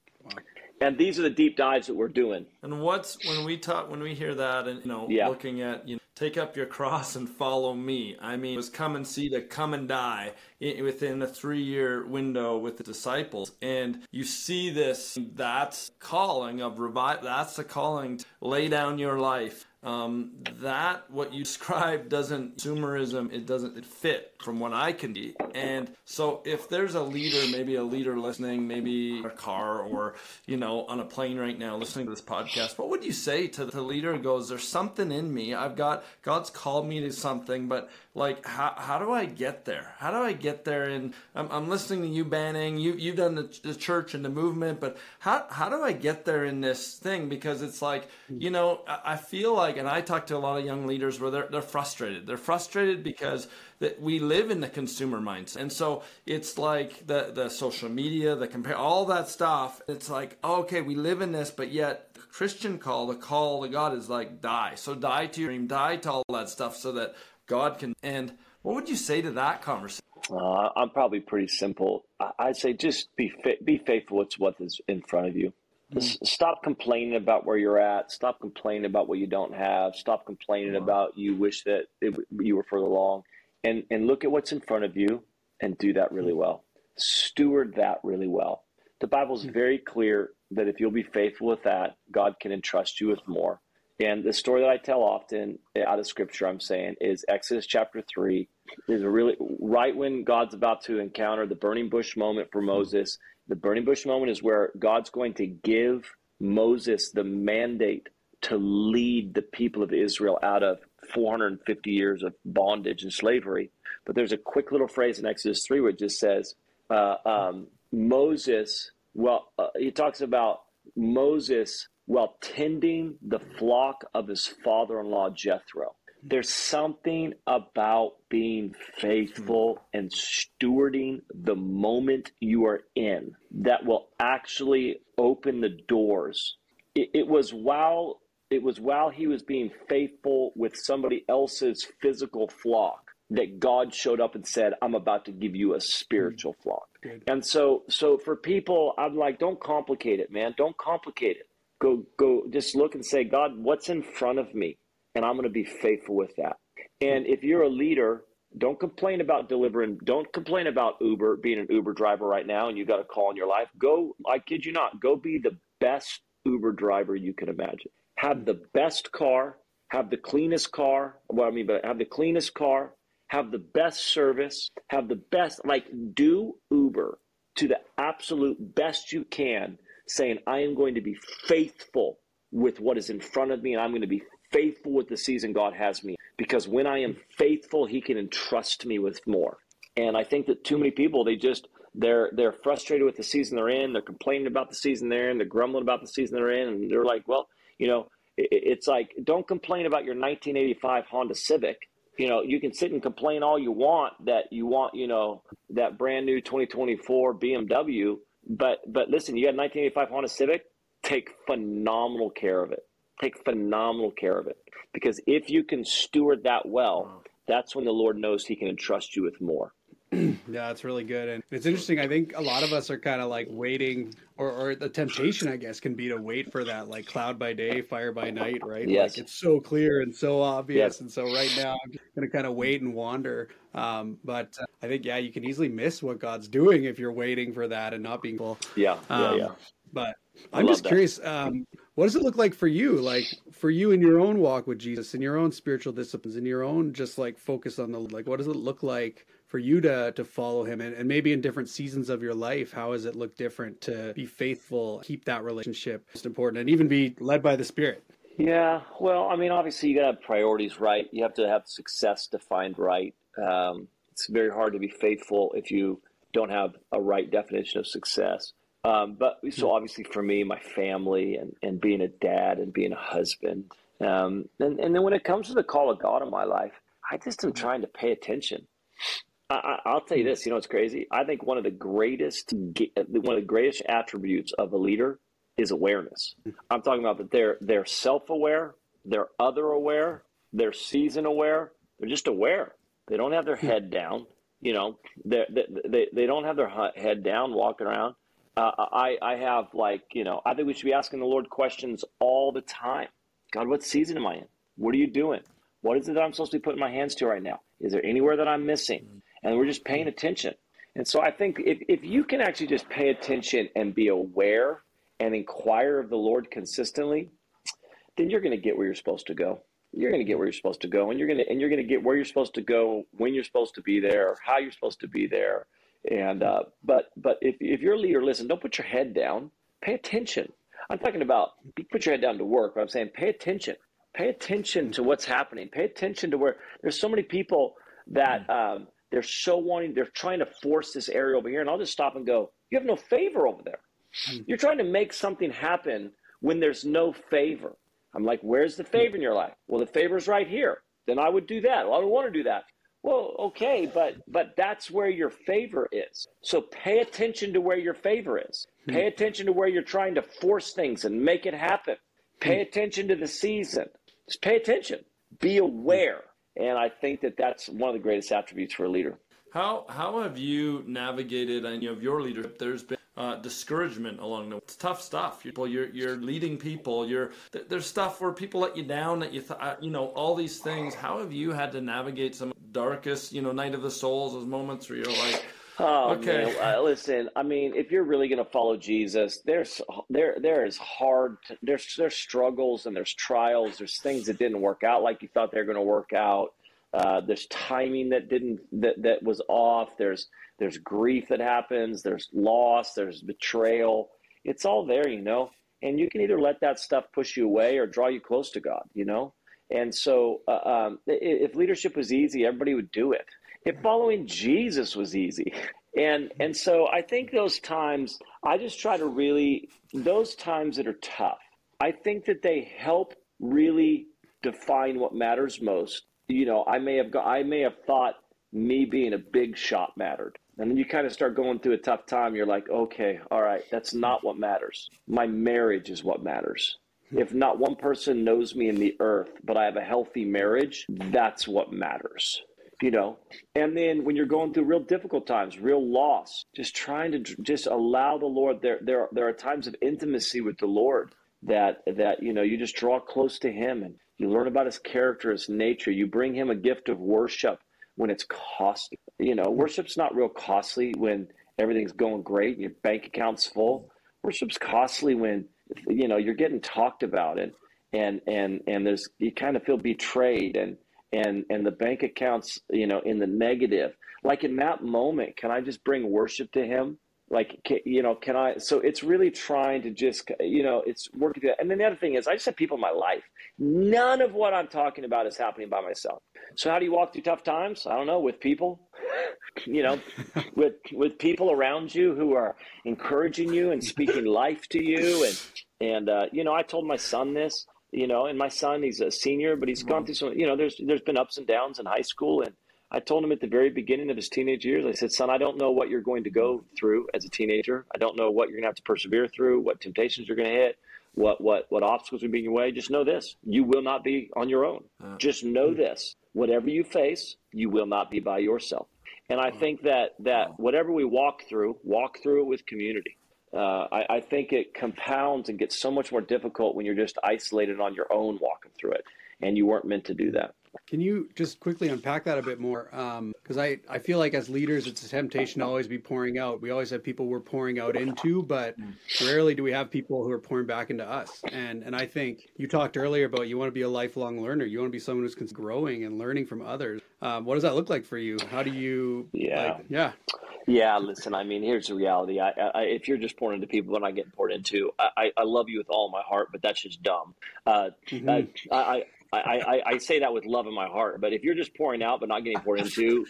[SPEAKER 1] And these are the deep dives that we're doing.
[SPEAKER 3] And what's when we talk when we hear that and you know yeah. looking at you know take up your cross and follow me. I mean, it was come and see to come and die within a three year window with the disciples. And you see this, that's calling of revival. That's the calling to lay down your life um, that what you *laughs* describe doesn't consumerism it doesn't it fit from what i can see and so if there's a leader maybe a leader listening maybe a car or you know on a plane right now listening to this podcast what would you say to the leader who goes there's something in me? I've got god's called me to something but like how, how do i get there? How do i get there? And i'm, I'm listening to you banning. You, you've done the, the church and the movement but how, how do i get there in this thing? Because it's like hmm. you know i, I feel like and i talk to a lot of young leaders where they're, they're frustrated. They're frustrated because that we live in the consumer mindset and so it's like the, the social media the compare all that stuff. It's like okay we live in this but yet the Christian call, the call to God is like die. So die to your dream, die to all that stuff so that God can. And what would you say to that conversation?
[SPEAKER 1] Uh, I'm probably pretty simple. I'd say just be fa- be faithful to what is in front of you. Mm-hmm. Stop complaining about where you're at. Stop complaining about what you don't have. Stop complaining mm-hmm. about you wish that it, you were further along, and and look at what's in front of you and do that really mm-hmm. well. Steward that really well. The Bible is mm-hmm. very clear that if you'll be faithful with that, God can entrust you with more. And the story that I tell often out of scripture, I'm saying, is Exodus chapter 3 is really right when God's about to encounter the burning bush moment for Moses. The burning bush moment is where God's going to give Moses the mandate to lead the people of Israel out of 450 years of bondage and slavery. But there's a quick little phrase in Exodus 3 where it just says, uh, um, Moses, well, uh, he talks about Moses while tending the flock of his father in law Jethro. There's something about being faithful and stewarding the moment you are in that will actually open the doors. It, it was while it was while he was being faithful with somebody else's physical flock that God showed up and said, "I'm about to give you a spiritual mm. flock." Good. And so, so for people, I'm like, don't complicate it, man. Don't complicate it. Go, go. Just look and say, God, what's in front of me, and I'm going to be faithful with that. And if you're a leader, don't complain about delivering. Don't complain about Uber being an Uber driver right now, and you got a call in your life. Go, I kid you not, go be the best Uber driver you can imagine have the best car, have the cleanest car. What I mean by have the cleanest car, have the best service, have the best, like do Uber to the absolute best you can, saying, I am going to be faithful with what is in front of me and I'm going to be faithful with the season God has me. Because when I am faithful, He can entrust me with more. And I think that too many people, they just, they're they're frustrated with the season they're in. They're complaining about the season they're in. They're grumbling about the season they're in, and they're like, "Well, you know, it's like don't complain about your 1985 Honda Civic. You know, you can sit and complain all you want that you want, you know, that brand new 2024 BMW, but but listen, you got 1985 Honda Civic, take phenomenal care of it. Take phenomenal care of it because if you can steward that well, that's when the Lord knows He can entrust you with more. *clears throat*
[SPEAKER 4] yeah, it's really good. And it's interesting. I think a lot of us are kind of like waiting, or, or the temptation, I guess, can be to wait for that like cloud by day, fire by night, right?
[SPEAKER 1] Yes.
[SPEAKER 4] Like it's so clear and so obvious. Yes. And so right now, I'm going to kind of wait and wander. Um, but uh, I think, yeah, you can easily miss what God's doing if you're waiting for that and not being full.
[SPEAKER 1] Yeah. Um, yeah. Yeah.
[SPEAKER 4] But I'm just that. curious. Um, what does it look like for you? Like for you in your own walk with Jesus, in your own spiritual disciplines, in your own just like focus on the like, what does it look like for you to to follow him and, and maybe in different seasons of your life how has it looked different to be faithful keep that relationship most important and even be led by the spirit?
[SPEAKER 1] Yeah well i mean obviously you got to have priorities right? You have to have success defined right. Um, it's very hard to be faithful if you don't have a right definition of success. Um, but so hmm. obviously for me my family and, and being a dad and being a husband um, and, and then when it comes to the call of god in my life i just am hmm. trying to pay attention I, will tell you this. You know, it's crazy. I think one of the greatest, one of the greatest attributes of a leader is awareness. Mm-hmm. I'm talking about that they're they're self aware, they're other aware, they're season aware. They're just aware. They don't have their hmm. head down. You know, they they they don't have their head down walking around. Uh, I I have like you know I think we should be asking the Lord questions all the time. God, what season am I in? What are you doing? What is it that I'm supposed to be putting my hands to right now? Is there anywhere that I'm missing? Hmm. And we're just paying attention. And so I think if, if you can actually just pay attention and be aware and inquire of the Lord consistently, then you're going to get where you're supposed to go. You're going to get where you're supposed to go, and you're going to and you're going to get where you're supposed to go when you're supposed to be there, how you're supposed to be there. And uh, but but if if you're a leader, listen, don't put your head down. Pay attention. I'm talking about put your head down to work, but I'm saying pay attention. Pay attention to what's happening. Pay attention to where there's so many people that um, they're so wanting, they're trying to force this area over here. And I'll just stop and go, you have no favor over there. Mm. You're trying to make something happen when there's no favor. I'm like, where's the favor in your life? Well, the favor's right here. Then I would do that. Well, I would want to do that. Well, okay, but but that's where your favor is. So pay attention to where your favor is. Hmm. Pay attention to where you're trying to force things and make it happen. Pay hmm. attention to the season. Just pay attention. Be aware. And I think that that's one of the greatest attributes for a leader.
[SPEAKER 3] How how have you navigated and you know your leadership? There's been uh, discouragement along the way. It's tough stuff. You're, you're you're leading people. You're there's stuff where people let you down. That you th- you know all these things. How have you had to navigate some darkest you know night of the souls? Those moments where you're like,
[SPEAKER 1] Oh, okay. Man. Uh, listen, I mean, if you're really going to follow Jesus, there's there there is hard. There's there's struggles and there's trials. There's things that didn't work out like you thought they were going to work out. Uh, there's timing that didn't that that was off. There's there's grief that happens. There's loss. There's betrayal. It's all there, you know. and you can either let that stuff push you away or draw you close to God, you know? And so, uh, um, if leadership was easy, everybody would do it. If following Jesus was easy, and and so I think those times, I just try to really those times that are tough. I think that they help really define what matters most. You know, I may have I may have thought me being a big shot mattered. And then you kind of start going through a tough time. You're like, okay, all right, that's not what matters. My marriage is what matters. If not one person knows me in the earth, but I have a healthy marriage, that's what matters. You know, and then when you're going through real difficult times, real loss, just trying to just allow the Lord. There, there, there are times of intimacy with the Lord that that you know you just draw close to Him and you learn about His character, His nature. You bring Him a gift of worship when it's costly. You know, worship's not real costly when everything's going great and your bank account's full. Worship's costly when you know you're getting talked about and and and and there's you kind of feel betrayed and and and the bank accounts you know in the negative. Like in that moment can i just bring worship to him? Like can, you know can i so it's really trying to just you know it's working and then the other thing is i just have people in my life. None of what i'm talking about is happening by myself. So how do you walk through tough times? I don't know with people *laughs* you know *laughs* with with people around you who are encouraging you and speaking life to you. And and uh, you know i told my son this you know and my son he's a senior but he's gone through some you know there's there's been ups and downs in high school and I told him at the very beginning of his teenage years, I said, son, I don't know what you're going to go through as a teenager. I don't know what you're going to have to persevere through, what temptations you're going to hit, what, what, what obstacles will be in your way. Just know this you will not be on your own. Uh, Just know mm-hmm. this whatever you face, you will not be by yourself. And I think that, that whatever we walk through, walk through it with community. Uh, I, I think it compounds and gets so much more difficult when you're just isolated on your own walking through it. And you weren't meant to do that.
[SPEAKER 4] Can you just quickly unpack that a bit more? Because um, I, I feel like as leaders, it's a temptation to always be pouring out. We always have people we're pouring out into, but rarely do we have people who are pouring back into us. And and I think you talked earlier about you want to be a lifelong learner. You want to be someone who's growing and learning from others. Um, what does that look like for you? How do you?
[SPEAKER 1] Yeah.
[SPEAKER 4] Like, yeah.
[SPEAKER 1] Yeah, listen. I mean, here's the reality. I, I, if you're just pouring into people and I get poured into, I, I, love you with all my heart, but that's just dumb. Uh, mm-hmm. I, I, I, I, say that with love in my heart. But if you're just pouring out but not getting poured into,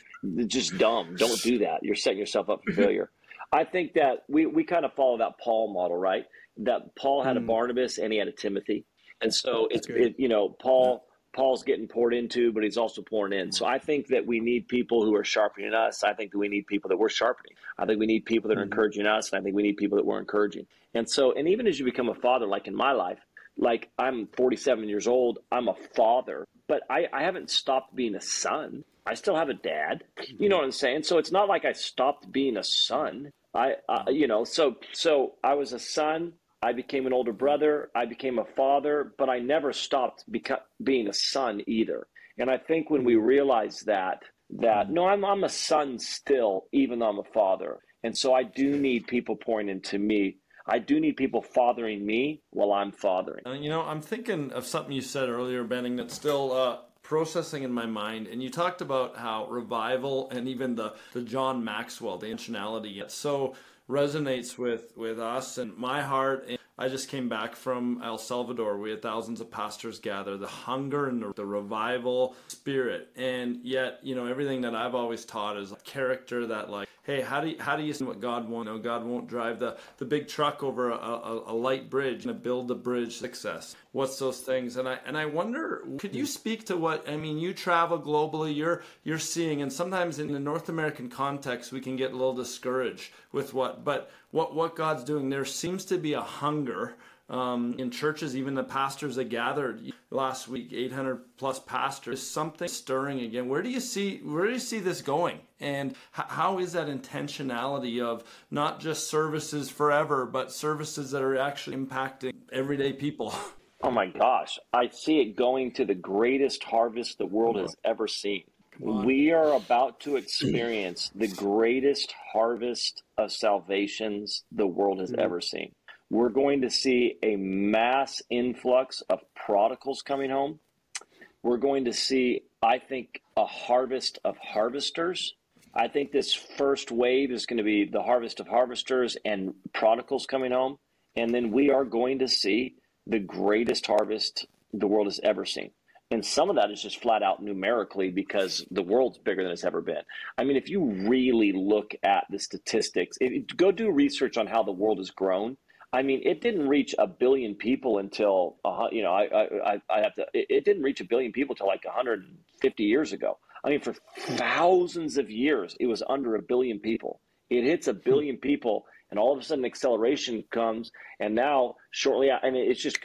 [SPEAKER 1] just dumb. Don't do that. You're setting yourself up for failure. I think that we, we kind of follow that Paul model, right? That Paul had mm. a Barnabas and he had a Timothy. And so it's, it, you know, Paul. Paul's getting poured into, but he's also pouring in. So I think that we need people who are sharpening us. I think that we need people that we're sharpening. I think we need people that are mm-hmm. encouraging us, and I think we need people that we're encouraging. And so, and even as you become a father, like in my life, like I'm 47 years old, I'm a father, but I, I haven't stopped being a son. I still have a dad. You know what I'm saying? So it's not like I stopped being a son. I, uh, you know, so so I was a son. I became an older brother. I became a father, but I never stopped beca- being a son either. And I think when we realize that, that no, I'm I'm a son still, even though I'm a father. And so I do need people pouring into me I do need people fathering me while I'm fathering.
[SPEAKER 3] Uh, you know, I'm thinking of something you said earlier, Banning, that's still uh, processing in my mind. And you talked about how revival and even the, the John Maxwell, the intentionality, it so resonates with, with us and my heart. And I just came back from El Salvador. We had thousands of pastors gather, the hunger and the, the revival spirit. And yet, you know, everything that I've always taught is character that like hey, how do you, how do you see what God won't? Know, God won't drive the, the big truck over a, a, a light bridge and build the bridge success. What's those things? And I and I wonder, could you speak to what I mean? You travel globally, you're you're seeing, and sometimes in the North American context, we can get a little discouraged with what, but what what God's doing. There seems to be a hunger um, in churches, even the pastors that gathered last week, 800 plus pastors, something stirring again. Where do you see where do you see this going? And how is that intentionality of not just services forever, but services that are actually impacting everyday people? *laughs*
[SPEAKER 1] Oh my gosh, I see it going to the greatest harvest the world has ever seen. We are about to experience the greatest harvest of salvations the world has mm-hmm. ever seen we're going to see a mass influx of prodigals coming home. We're going to see, I think, a harvest of harvesters. I think this first wave is going to be the harvest of harvesters and prodigals coming home. and then we are going to see the greatest harvest the world has ever seen. And some of that is just flat out numerically because the world's bigger than it's ever been. I mean, if you really look at the statistics, go do research on how the world has grown. I mean, it didn't reach a billion people until, uh, you know, I, I, I have to, it, didn't reach a billion people until like 150 years ago. I mean, for thousands of years, it was under a billion people. It hits a billion people, and all of a sudden, acceleration comes. And now, shortly, I mean, it's just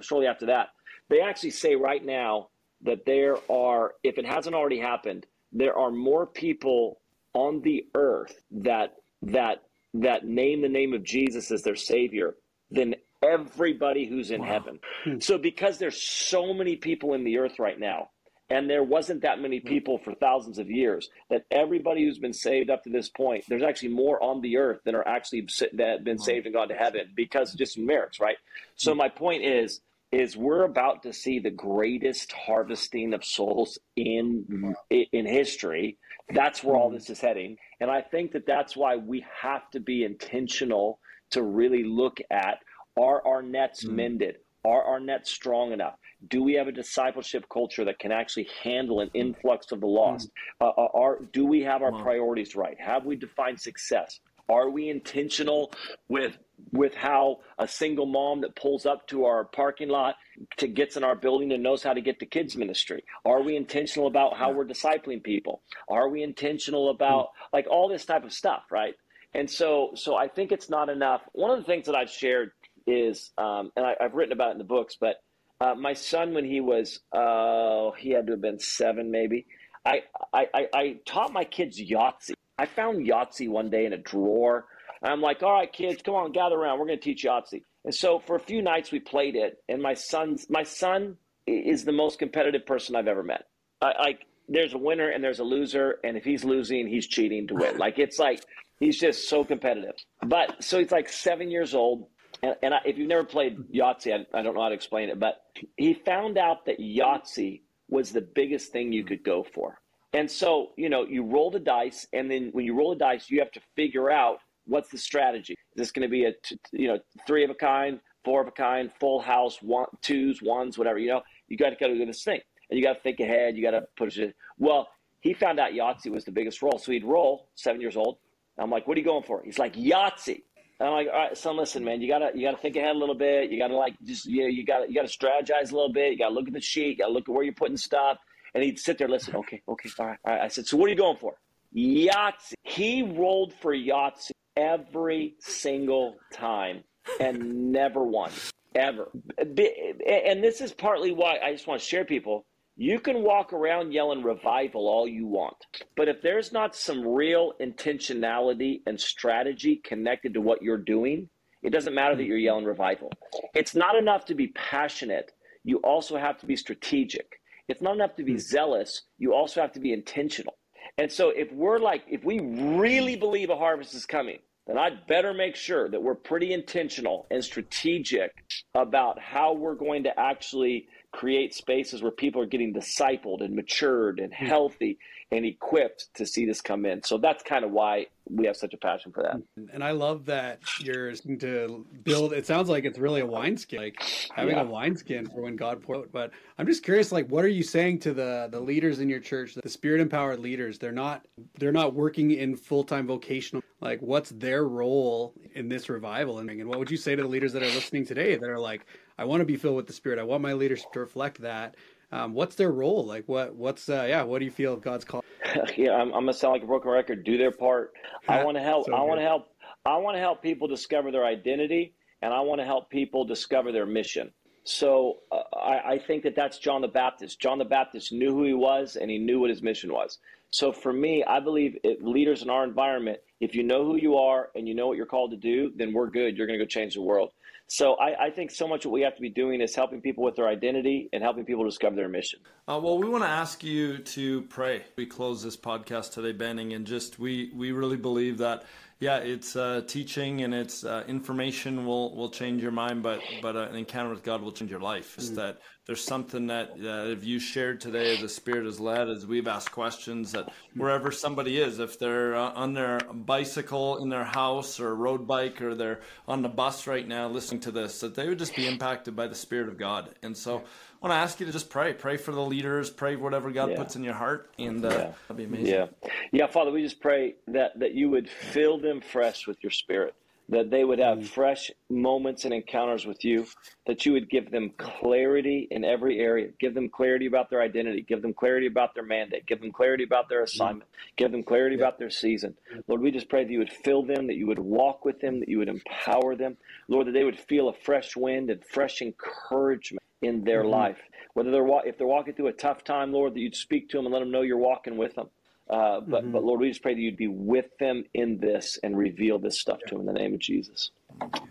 [SPEAKER 1] shortly after that, they actually say right now that there are, if it hasn't already happened, there are more people on the earth that that that name the name of Jesus as their savior than everybody who's in wow. heaven. Hmm. So because there's so many people in the earth right now, and there wasn't that many hmm. people for thousands of years, that everybody who's been saved up to this point, there's actually more on the earth than are actually that have been saved and gone to heaven because just merits, right? So hmm. my point is is we're about to see the greatest harvesting of souls in in history. That's where all this is heading, and I think that that's why we have to be intentional to really look at are our nets mm. mended? Are our nets strong enough? Do we have a discipleship culture that can actually handle an influx of the lost? Mm. Uh, uh are do we have our wow. priorities right? Have we defined success? Are we intentional with with how a single mom that pulls up to our parking lot to gets in our building and knows how to get to kids ministry? Are we intentional about how we're discipling people? Are we intentional about like all this type of stuff, right? And so, so I think it's not enough. One of the things that I've shared is, um, and I, have written about it in the books, but uh, my son, when he was, uh, he had to have been seven, maybe. I, I, I taught my kids Yahtzee. I found Yahtzee one day in a drawer. I'm like, all right, kids, come on, gather around. We're going to teach Yahtzee. And so for a few nights we played it, and my son's my son is the most competitive person I've ever met. Like there's a winner and there's a loser, and if he's losing, he's cheating to win. Like it's like he's just so competitive. But so he's like seven years old, and, and I, if you've never played Yahtzee, I, I don't know how to explain it, but he found out that Yahtzee was the biggest thing you could go for. And so, you know, you roll the dice, and then when you roll the dice, you have to figure out what's the strategy. Is this going to be a, you know, three of a kind, four of a kind, full house, one, twos, ones, whatever? You know, you got to go do this thing, and you got to think ahead. You got to push it. Well, he found out Yahtzee was the biggest roll, so he'd roll. Seven years old. I'm like, what are you going for? He's like Yahtzee. And I'm like, all right, son, listen, man, you gotta you gotta think ahead a little bit. You gotta like just you know, you gotta you gotta strategize a little bit. You gotta look at the sheet. You gotta look at where you're putting stuff. And he'd sit there, listen, okay, okay, all right, all right. I said, so what are you going for? Yahtzee. He rolled for Yahtzee every single time and never won, ever. And this is partly why I just want to share people. You can walk around yelling revival all you want, but if there's not some real intentionality and strategy connected to what you're doing, it doesn't matter that you're yelling revival. It's not enough to be passionate. You also have to be strategic. It's not enough to be hmm. zealous. You also have to be intentional. And so if we're like, if we really believe a harvest is coming, then I'd better make sure that we're pretty intentional and strategic about how we're going to actually create spaces where people are getting discipled and matured and hmm. healthy and equipped to see this come in. So that's kind of why we have such a passion for that.
[SPEAKER 4] And I love that you're to build. It sounds like it's really a wineskin, like having yeah. a wineskin for when God poured. Out. But I'm just curious, like, what are you saying to the the leaders in your church, the spirit empowered leaders? They're not they're not working in full time vocational. Like, what's their role in this revival? And what would you say to the leaders that are listening today that are like, I want to be filled with the Spirit. I want my leadership to reflect that. Um, what's their role? Like, what, what's, uh, yeah, what do you feel God's call? *laughs*
[SPEAKER 1] yeah, I'm, I'm, gonna sound like a broken record. Do their part. I *laughs* want to help. So I want to help. I want to help people discover their identity, and I want to help people discover their mission. So uh, I, I, think that that's John the Baptist. John the Baptist knew who he was, and he knew what his mission was. So for me, I believe it, leaders in our environment, if you know who you are and you know what you're called to do, then we're good. You're going to go change the world. So I, I, think so much what we have to be doing is helping people with their identity and helping people discover their mission.
[SPEAKER 3] Uh, well, we want to ask you to pray. We close this podcast today, Banning, and just we we really believe that yeah, it's uh, teaching and it's uh, information will will change your mind, but but uh, an encounter with God will change your life. Is mm. that there's something that uh, if you shared today, as the Spirit has led, as we've asked questions, that wherever somebody is, if they're uh, on their bicycle in their house or road bike or they're on the bus right now listening to this, that they would just be impacted by the Spirit of God. And so I want to ask you to just pray. Pray for the leaders. Pray whatever God yeah. puts in your heart, and uh, yeah. that'd be amazing.
[SPEAKER 1] Yeah, yeah, Father, we just pray that that you would fill them fresh with your Spirit, that they would have mm. fresh moments and encounters with you, that you would give them clarity in every area, give them clarity about their identity, give them clarity about their mandate, give them clarity about their assignment, mm. give them clarity yeah. about their season. Lord, we just pray that you would fill them, that you would walk with them, that you would empower them, Lord, that they would feel a fresh wind and fresh encouragement in their mm-hmm. life. Whether they're if they're walking through a tough time, Lord, that you'd speak to them and let them know you're walking with them. Uh, but mm-hmm. but Lord, we just pray that you'd be with them in this and reveal this stuff yeah. to them in the name of Jesus.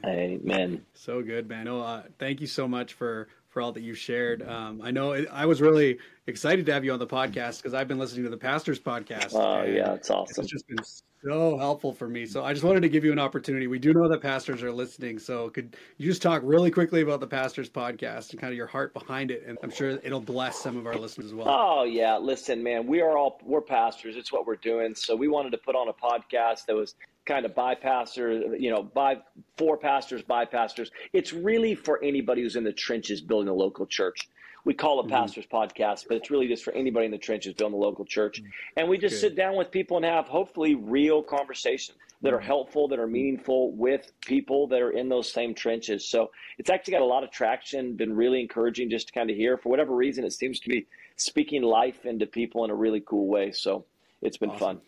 [SPEAKER 1] Amen.
[SPEAKER 4] So good, man. Oh, uh, thank you so much for for all that you shared. Um, I know it, I was really excited to have you on the podcast because I've been listening to the Pastors podcast.
[SPEAKER 1] Oh yeah, it's awesome.
[SPEAKER 4] It's just been so helpful for me. So I just wanted to give you an opportunity. We do know that pastors are listening, so could you just talk really quickly about the Pastors podcast and kind of your heart behind it? And I'm sure it'll bless some of our listeners as well.
[SPEAKER 1] Oh yeah, listen, man, we are all we're pastors. It's what we're doing. So we wanted to put on a podcast that was kind of by pastors, you know, by for pastors, by pastors. It's really for anybody who's in the trenches building a local church we call it mm-hmm. pastors podcast but it's really just for anybody in the trenches building the local church mm-hmm. and we just Good. sit down with people and have hopefully real conversations that are mm-hmm. helpful that are meaningful with people that are in those same trenches so it's actually got a lot of traction been really encouraging just to kind of hear for whatever reason it seems to be speaking life into people in a really cool way so it's been awesome. fun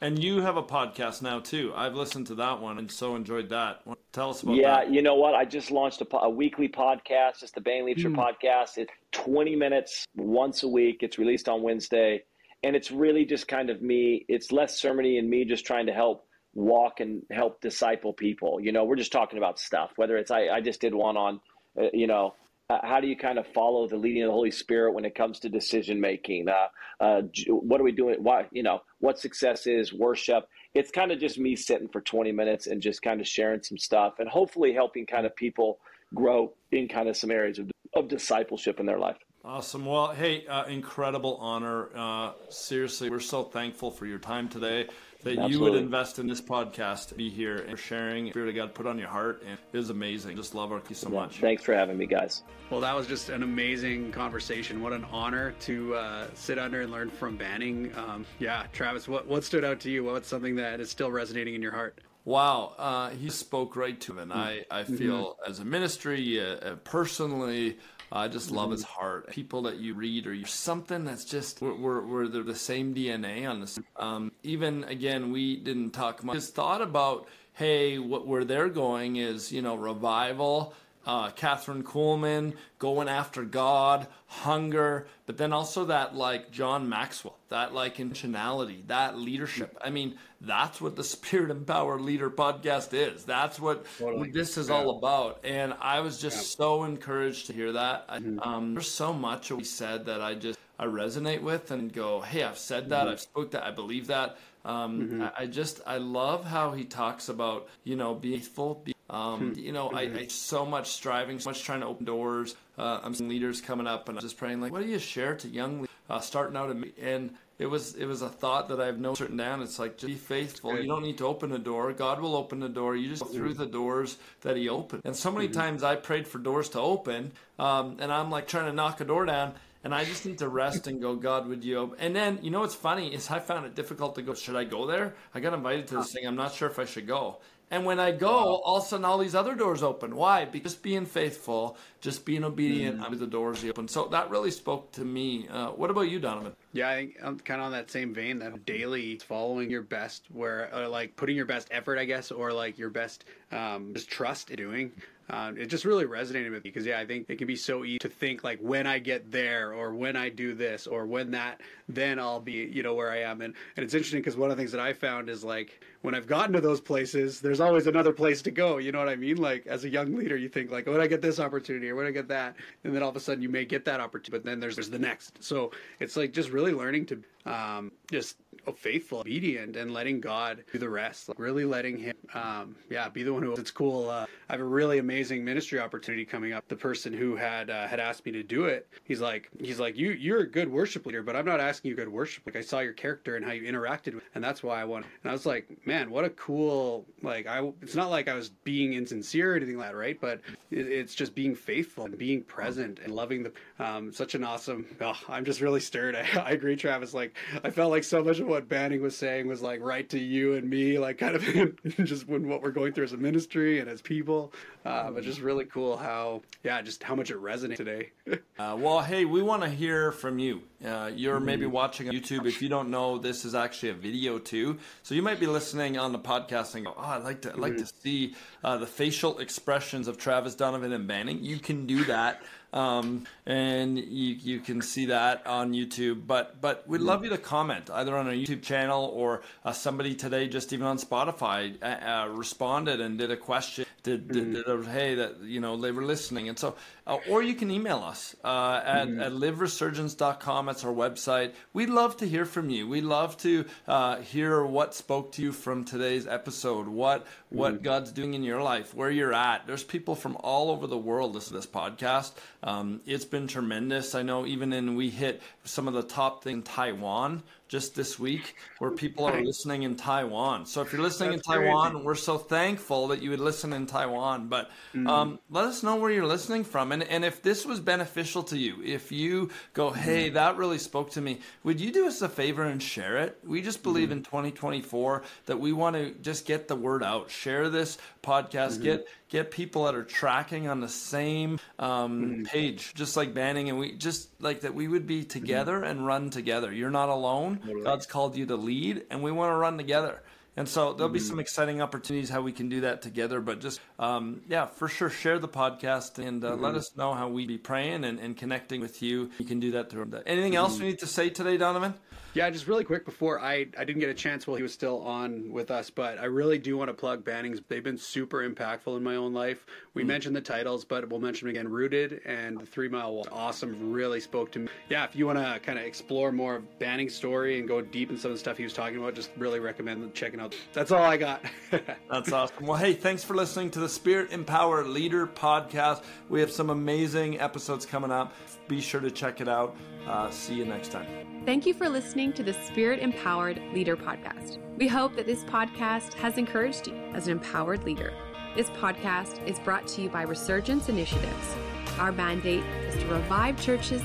[SPEAKER 3] and you have a podcast now too. I've listened to that one and so enjoyed that. Tell us about
[SPEAKER 1] yeah,
[SPEAKER 3] that.
[SPEAKER 1] Yeah, you know what? I just launched a, a weekly podcast. It's the Bane Leadership mm. podcast. It's 20 minutes once a week. It's released on Wednesday. And it's really just kind of me. It's less sermony and me just trying to help walk and help disciple people. You know, we're just talking about stuff. Whether it's, I, I just did one on, uh, you know, uh, how do you kind of follow the leading of the Holy Spirit when it comes to decision making? Uh, uh, what are we doing? Why, you know, what success is, worship. It's kind of just me sitting for 20 minutes and just kind of sharing some stuff and hopefully helping kind of people grow in kind of some areas of, of discipleship in their life.
[SPEAKER 3] Awesome. Well, hey, uh, incredible honor. Uh, seriously, we're so thankful for your time today that Absolutely. you would invest in this podcast, be here and sharing Spirit of God put on your heart. And it is amazing. Just love our you so yeah, much.
[SPEAKER 1] Thanks for having me, guys.
[SPEAKER 4] Well, that was just an amazing conversation. What an honor to uh, sit under and learn from Banning. Um, yeah, Travis, what, what stood out to you? What's something that is still resonating in your heart?
[SPEAKER 3] Wow, uh, he spoke right to me, and I, I mm-hmm. feel mm-hmm. as a ministry, uh, personally, I just love his heart. People that you read or you something that's just we're, we're, we're the same DNA on this. Um, even again, we didn't talk much. His thought about hey, what where they're going is you know revival uh, Kathryn Kuhlman, going after God, hunger, but then also that like John Maxwell, that like intentionality, that leadership. I mean, that's what the *laughs* Spirit Empowered Leader podcast is. That's what totally. this is yeah. all about. And I was just yeah. so encouraged to hear that. Mm-hmm. Um, there's so much we said that I just I resonate with and go, hey, I've said that, mm-hmm. I've spoke that, I believe that. Um, mm-hmm. I, I, just I love how he talks about you know being faithful. Be, um, hmm. you know, I, I, so much striving, so much trying to open doors. Uh, I'm seeing leaders coming up, and I'm just praying like, what do you share to young uh, starting out? And it was it was a thought that I've known written down. It's like just be faithful. You don't need to open a door. God will open the door. You just go through the doors that He opened. And so many mm-hmm. times I prayed for doors to open, um, and I'm like trying to knock a door down, and I just need to rest and go, God, would you? And then, you know what's funny is I found it difficult to go, should I go there? I got invited to this thing. I'm not sure if I should go. And when I go, all of a sudden all these other doors open. Why? Because being faithful, just being obedient, mm. the doors open. So that really spoke to me. Uh, what about you, Daunavan?
[SPEAKER 4] Yeah, I think I'm kind of on that same vein. That daily following your best, where uh, like putting your best effort, I guess, or like your best um, just trust in doing. Um, it just really resonated with me because yeah, I think it can be so easy to think like when I get there or when I do this or when that, then I'll be you know where I am. And and it's interesting because one of the things that I found is like when I've gotten to those places, there's always another place to go. You know what I mean? Like as a young leader, you think like when I get this opportunity or when I get that, and then all of a sudden you may get that opportunity, but then there's there's the next. So it's like just really learning to um, just faithful, obedient, and letting God do the rest. Like really letting Him, um, yeah, be the one who. It's cool. Uh, I have a really amazing ministry opportunity coming up. The person who had uh, had asked me to do it, he's like, he's like, you you're a good worship leader, but I'm not asking you good worship. Like I saw your character and how you interacted, with, and that's why I want. And I was like, man, what a cool. Like I, it's not like I was being insincere or anything like that, right? But it, it's just being faithful and being present and loving the. Um, such an awesome. Oh, I'm just really stirred. *laughs* I, I agree, Travis. Like I felt like so much of what Banning was saying was like right to you and me, like kind of *laughs* just when what we're going through as a ministry and as people. Uh, but just really cool how, yeah, just how much it resonates today. *laughs*
[SPEAKER 3] uh, well, hey, we want to hear from you. Uh, you're maybe mm-hmm. watching on YouTube. If you don't know, this is actually a video too. So you might be listening on the podcast and go, "Oh, I'd like to, I'd like to mm-hmm. see uh, the facial expressions of Travis Daunavan and Banning." You can do that um, and you you can see that on YouTube. But but we'd love you to comment either on our YouTube channel or uh, somebody today just even on Spotify uh, uh, responded and did a question. Did, did, did a, hey that you know they were listening and so uh, or you can email us uh, at, mm-hmm. at liveresurgence.com. That's our website. We'd love to hear from you. We'd love to uh, hear what spoke to you from today's episode, what what mm-hmm. God's doing in your life, where you're at. There's people from all over the world listen to this podcast. Um, it's been tremendous. I know even in we hit some of the top thing in Taiwan just this week where people are listening in Taiwan. So if you're listening That's in Taiwan, crazy. we're so thankful that you would listen in Taiwan. But mm-hmm. um, let us know where you're listening from. And, and if this was beneficial to you, if you go, hey, mm-hmm. that really spoke to me, would you do us a favor and share it? We just believe mm-hmm. in 2024 that we want to just get the word out, share this podcast, mm-hmm. get get people that are tracking on the same um, mm-hmm. page, just like Banning, and we just like that we would be mm-hmm. together and run together. You're not alone. God's called you to lead, and we want to run together. And so there'll be mm-hmm. some exciting opportunities how we can do that together. But just, um, yeah, for sure, share the podcast and uh, mm-hmm. let us know how we be praying and, and, connecting with you. You can do that through that. Anything else mm-hmm. we need to say today, Daunavan?
[SPEAKER 4] Yeah, just really quick before I I didn't get a chance while he was still on with us, but I really do want to plug Bannings. They've been super impactful in my own life. We mm mentioned the titles, but we'll mention them again. Rooted and the Three Mile Walk. Awesome, really spoke to me. Yeah, if you want to kind of explore more of Banning's story and go deep in some of the stuff he was talking about, just really recommend checking out. That's all I got. *laughs*
[SPEAKER 3] That's awesome. Well, hey, thanks for listening to the Spirit Empower Leader podcast. We have some amazing episodes coming up. Be sure to check it out. Uh, see you next time.
[SPEAKER 2] Thank you for listening to the Spirit Empowered Leader Podcast. We hope that this podcast has encouraged you as an empowered leader. This podcast is brought to you by Resurgence Initiatives. Our mandate is to revive churches,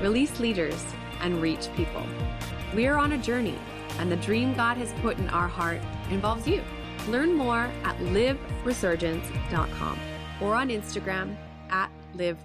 [SPEAKER 2] release leaders, and reach people. We are on a journey, and the dream God has put in our heart involves you. Learn more at liveresurgence.com or on Instagram at live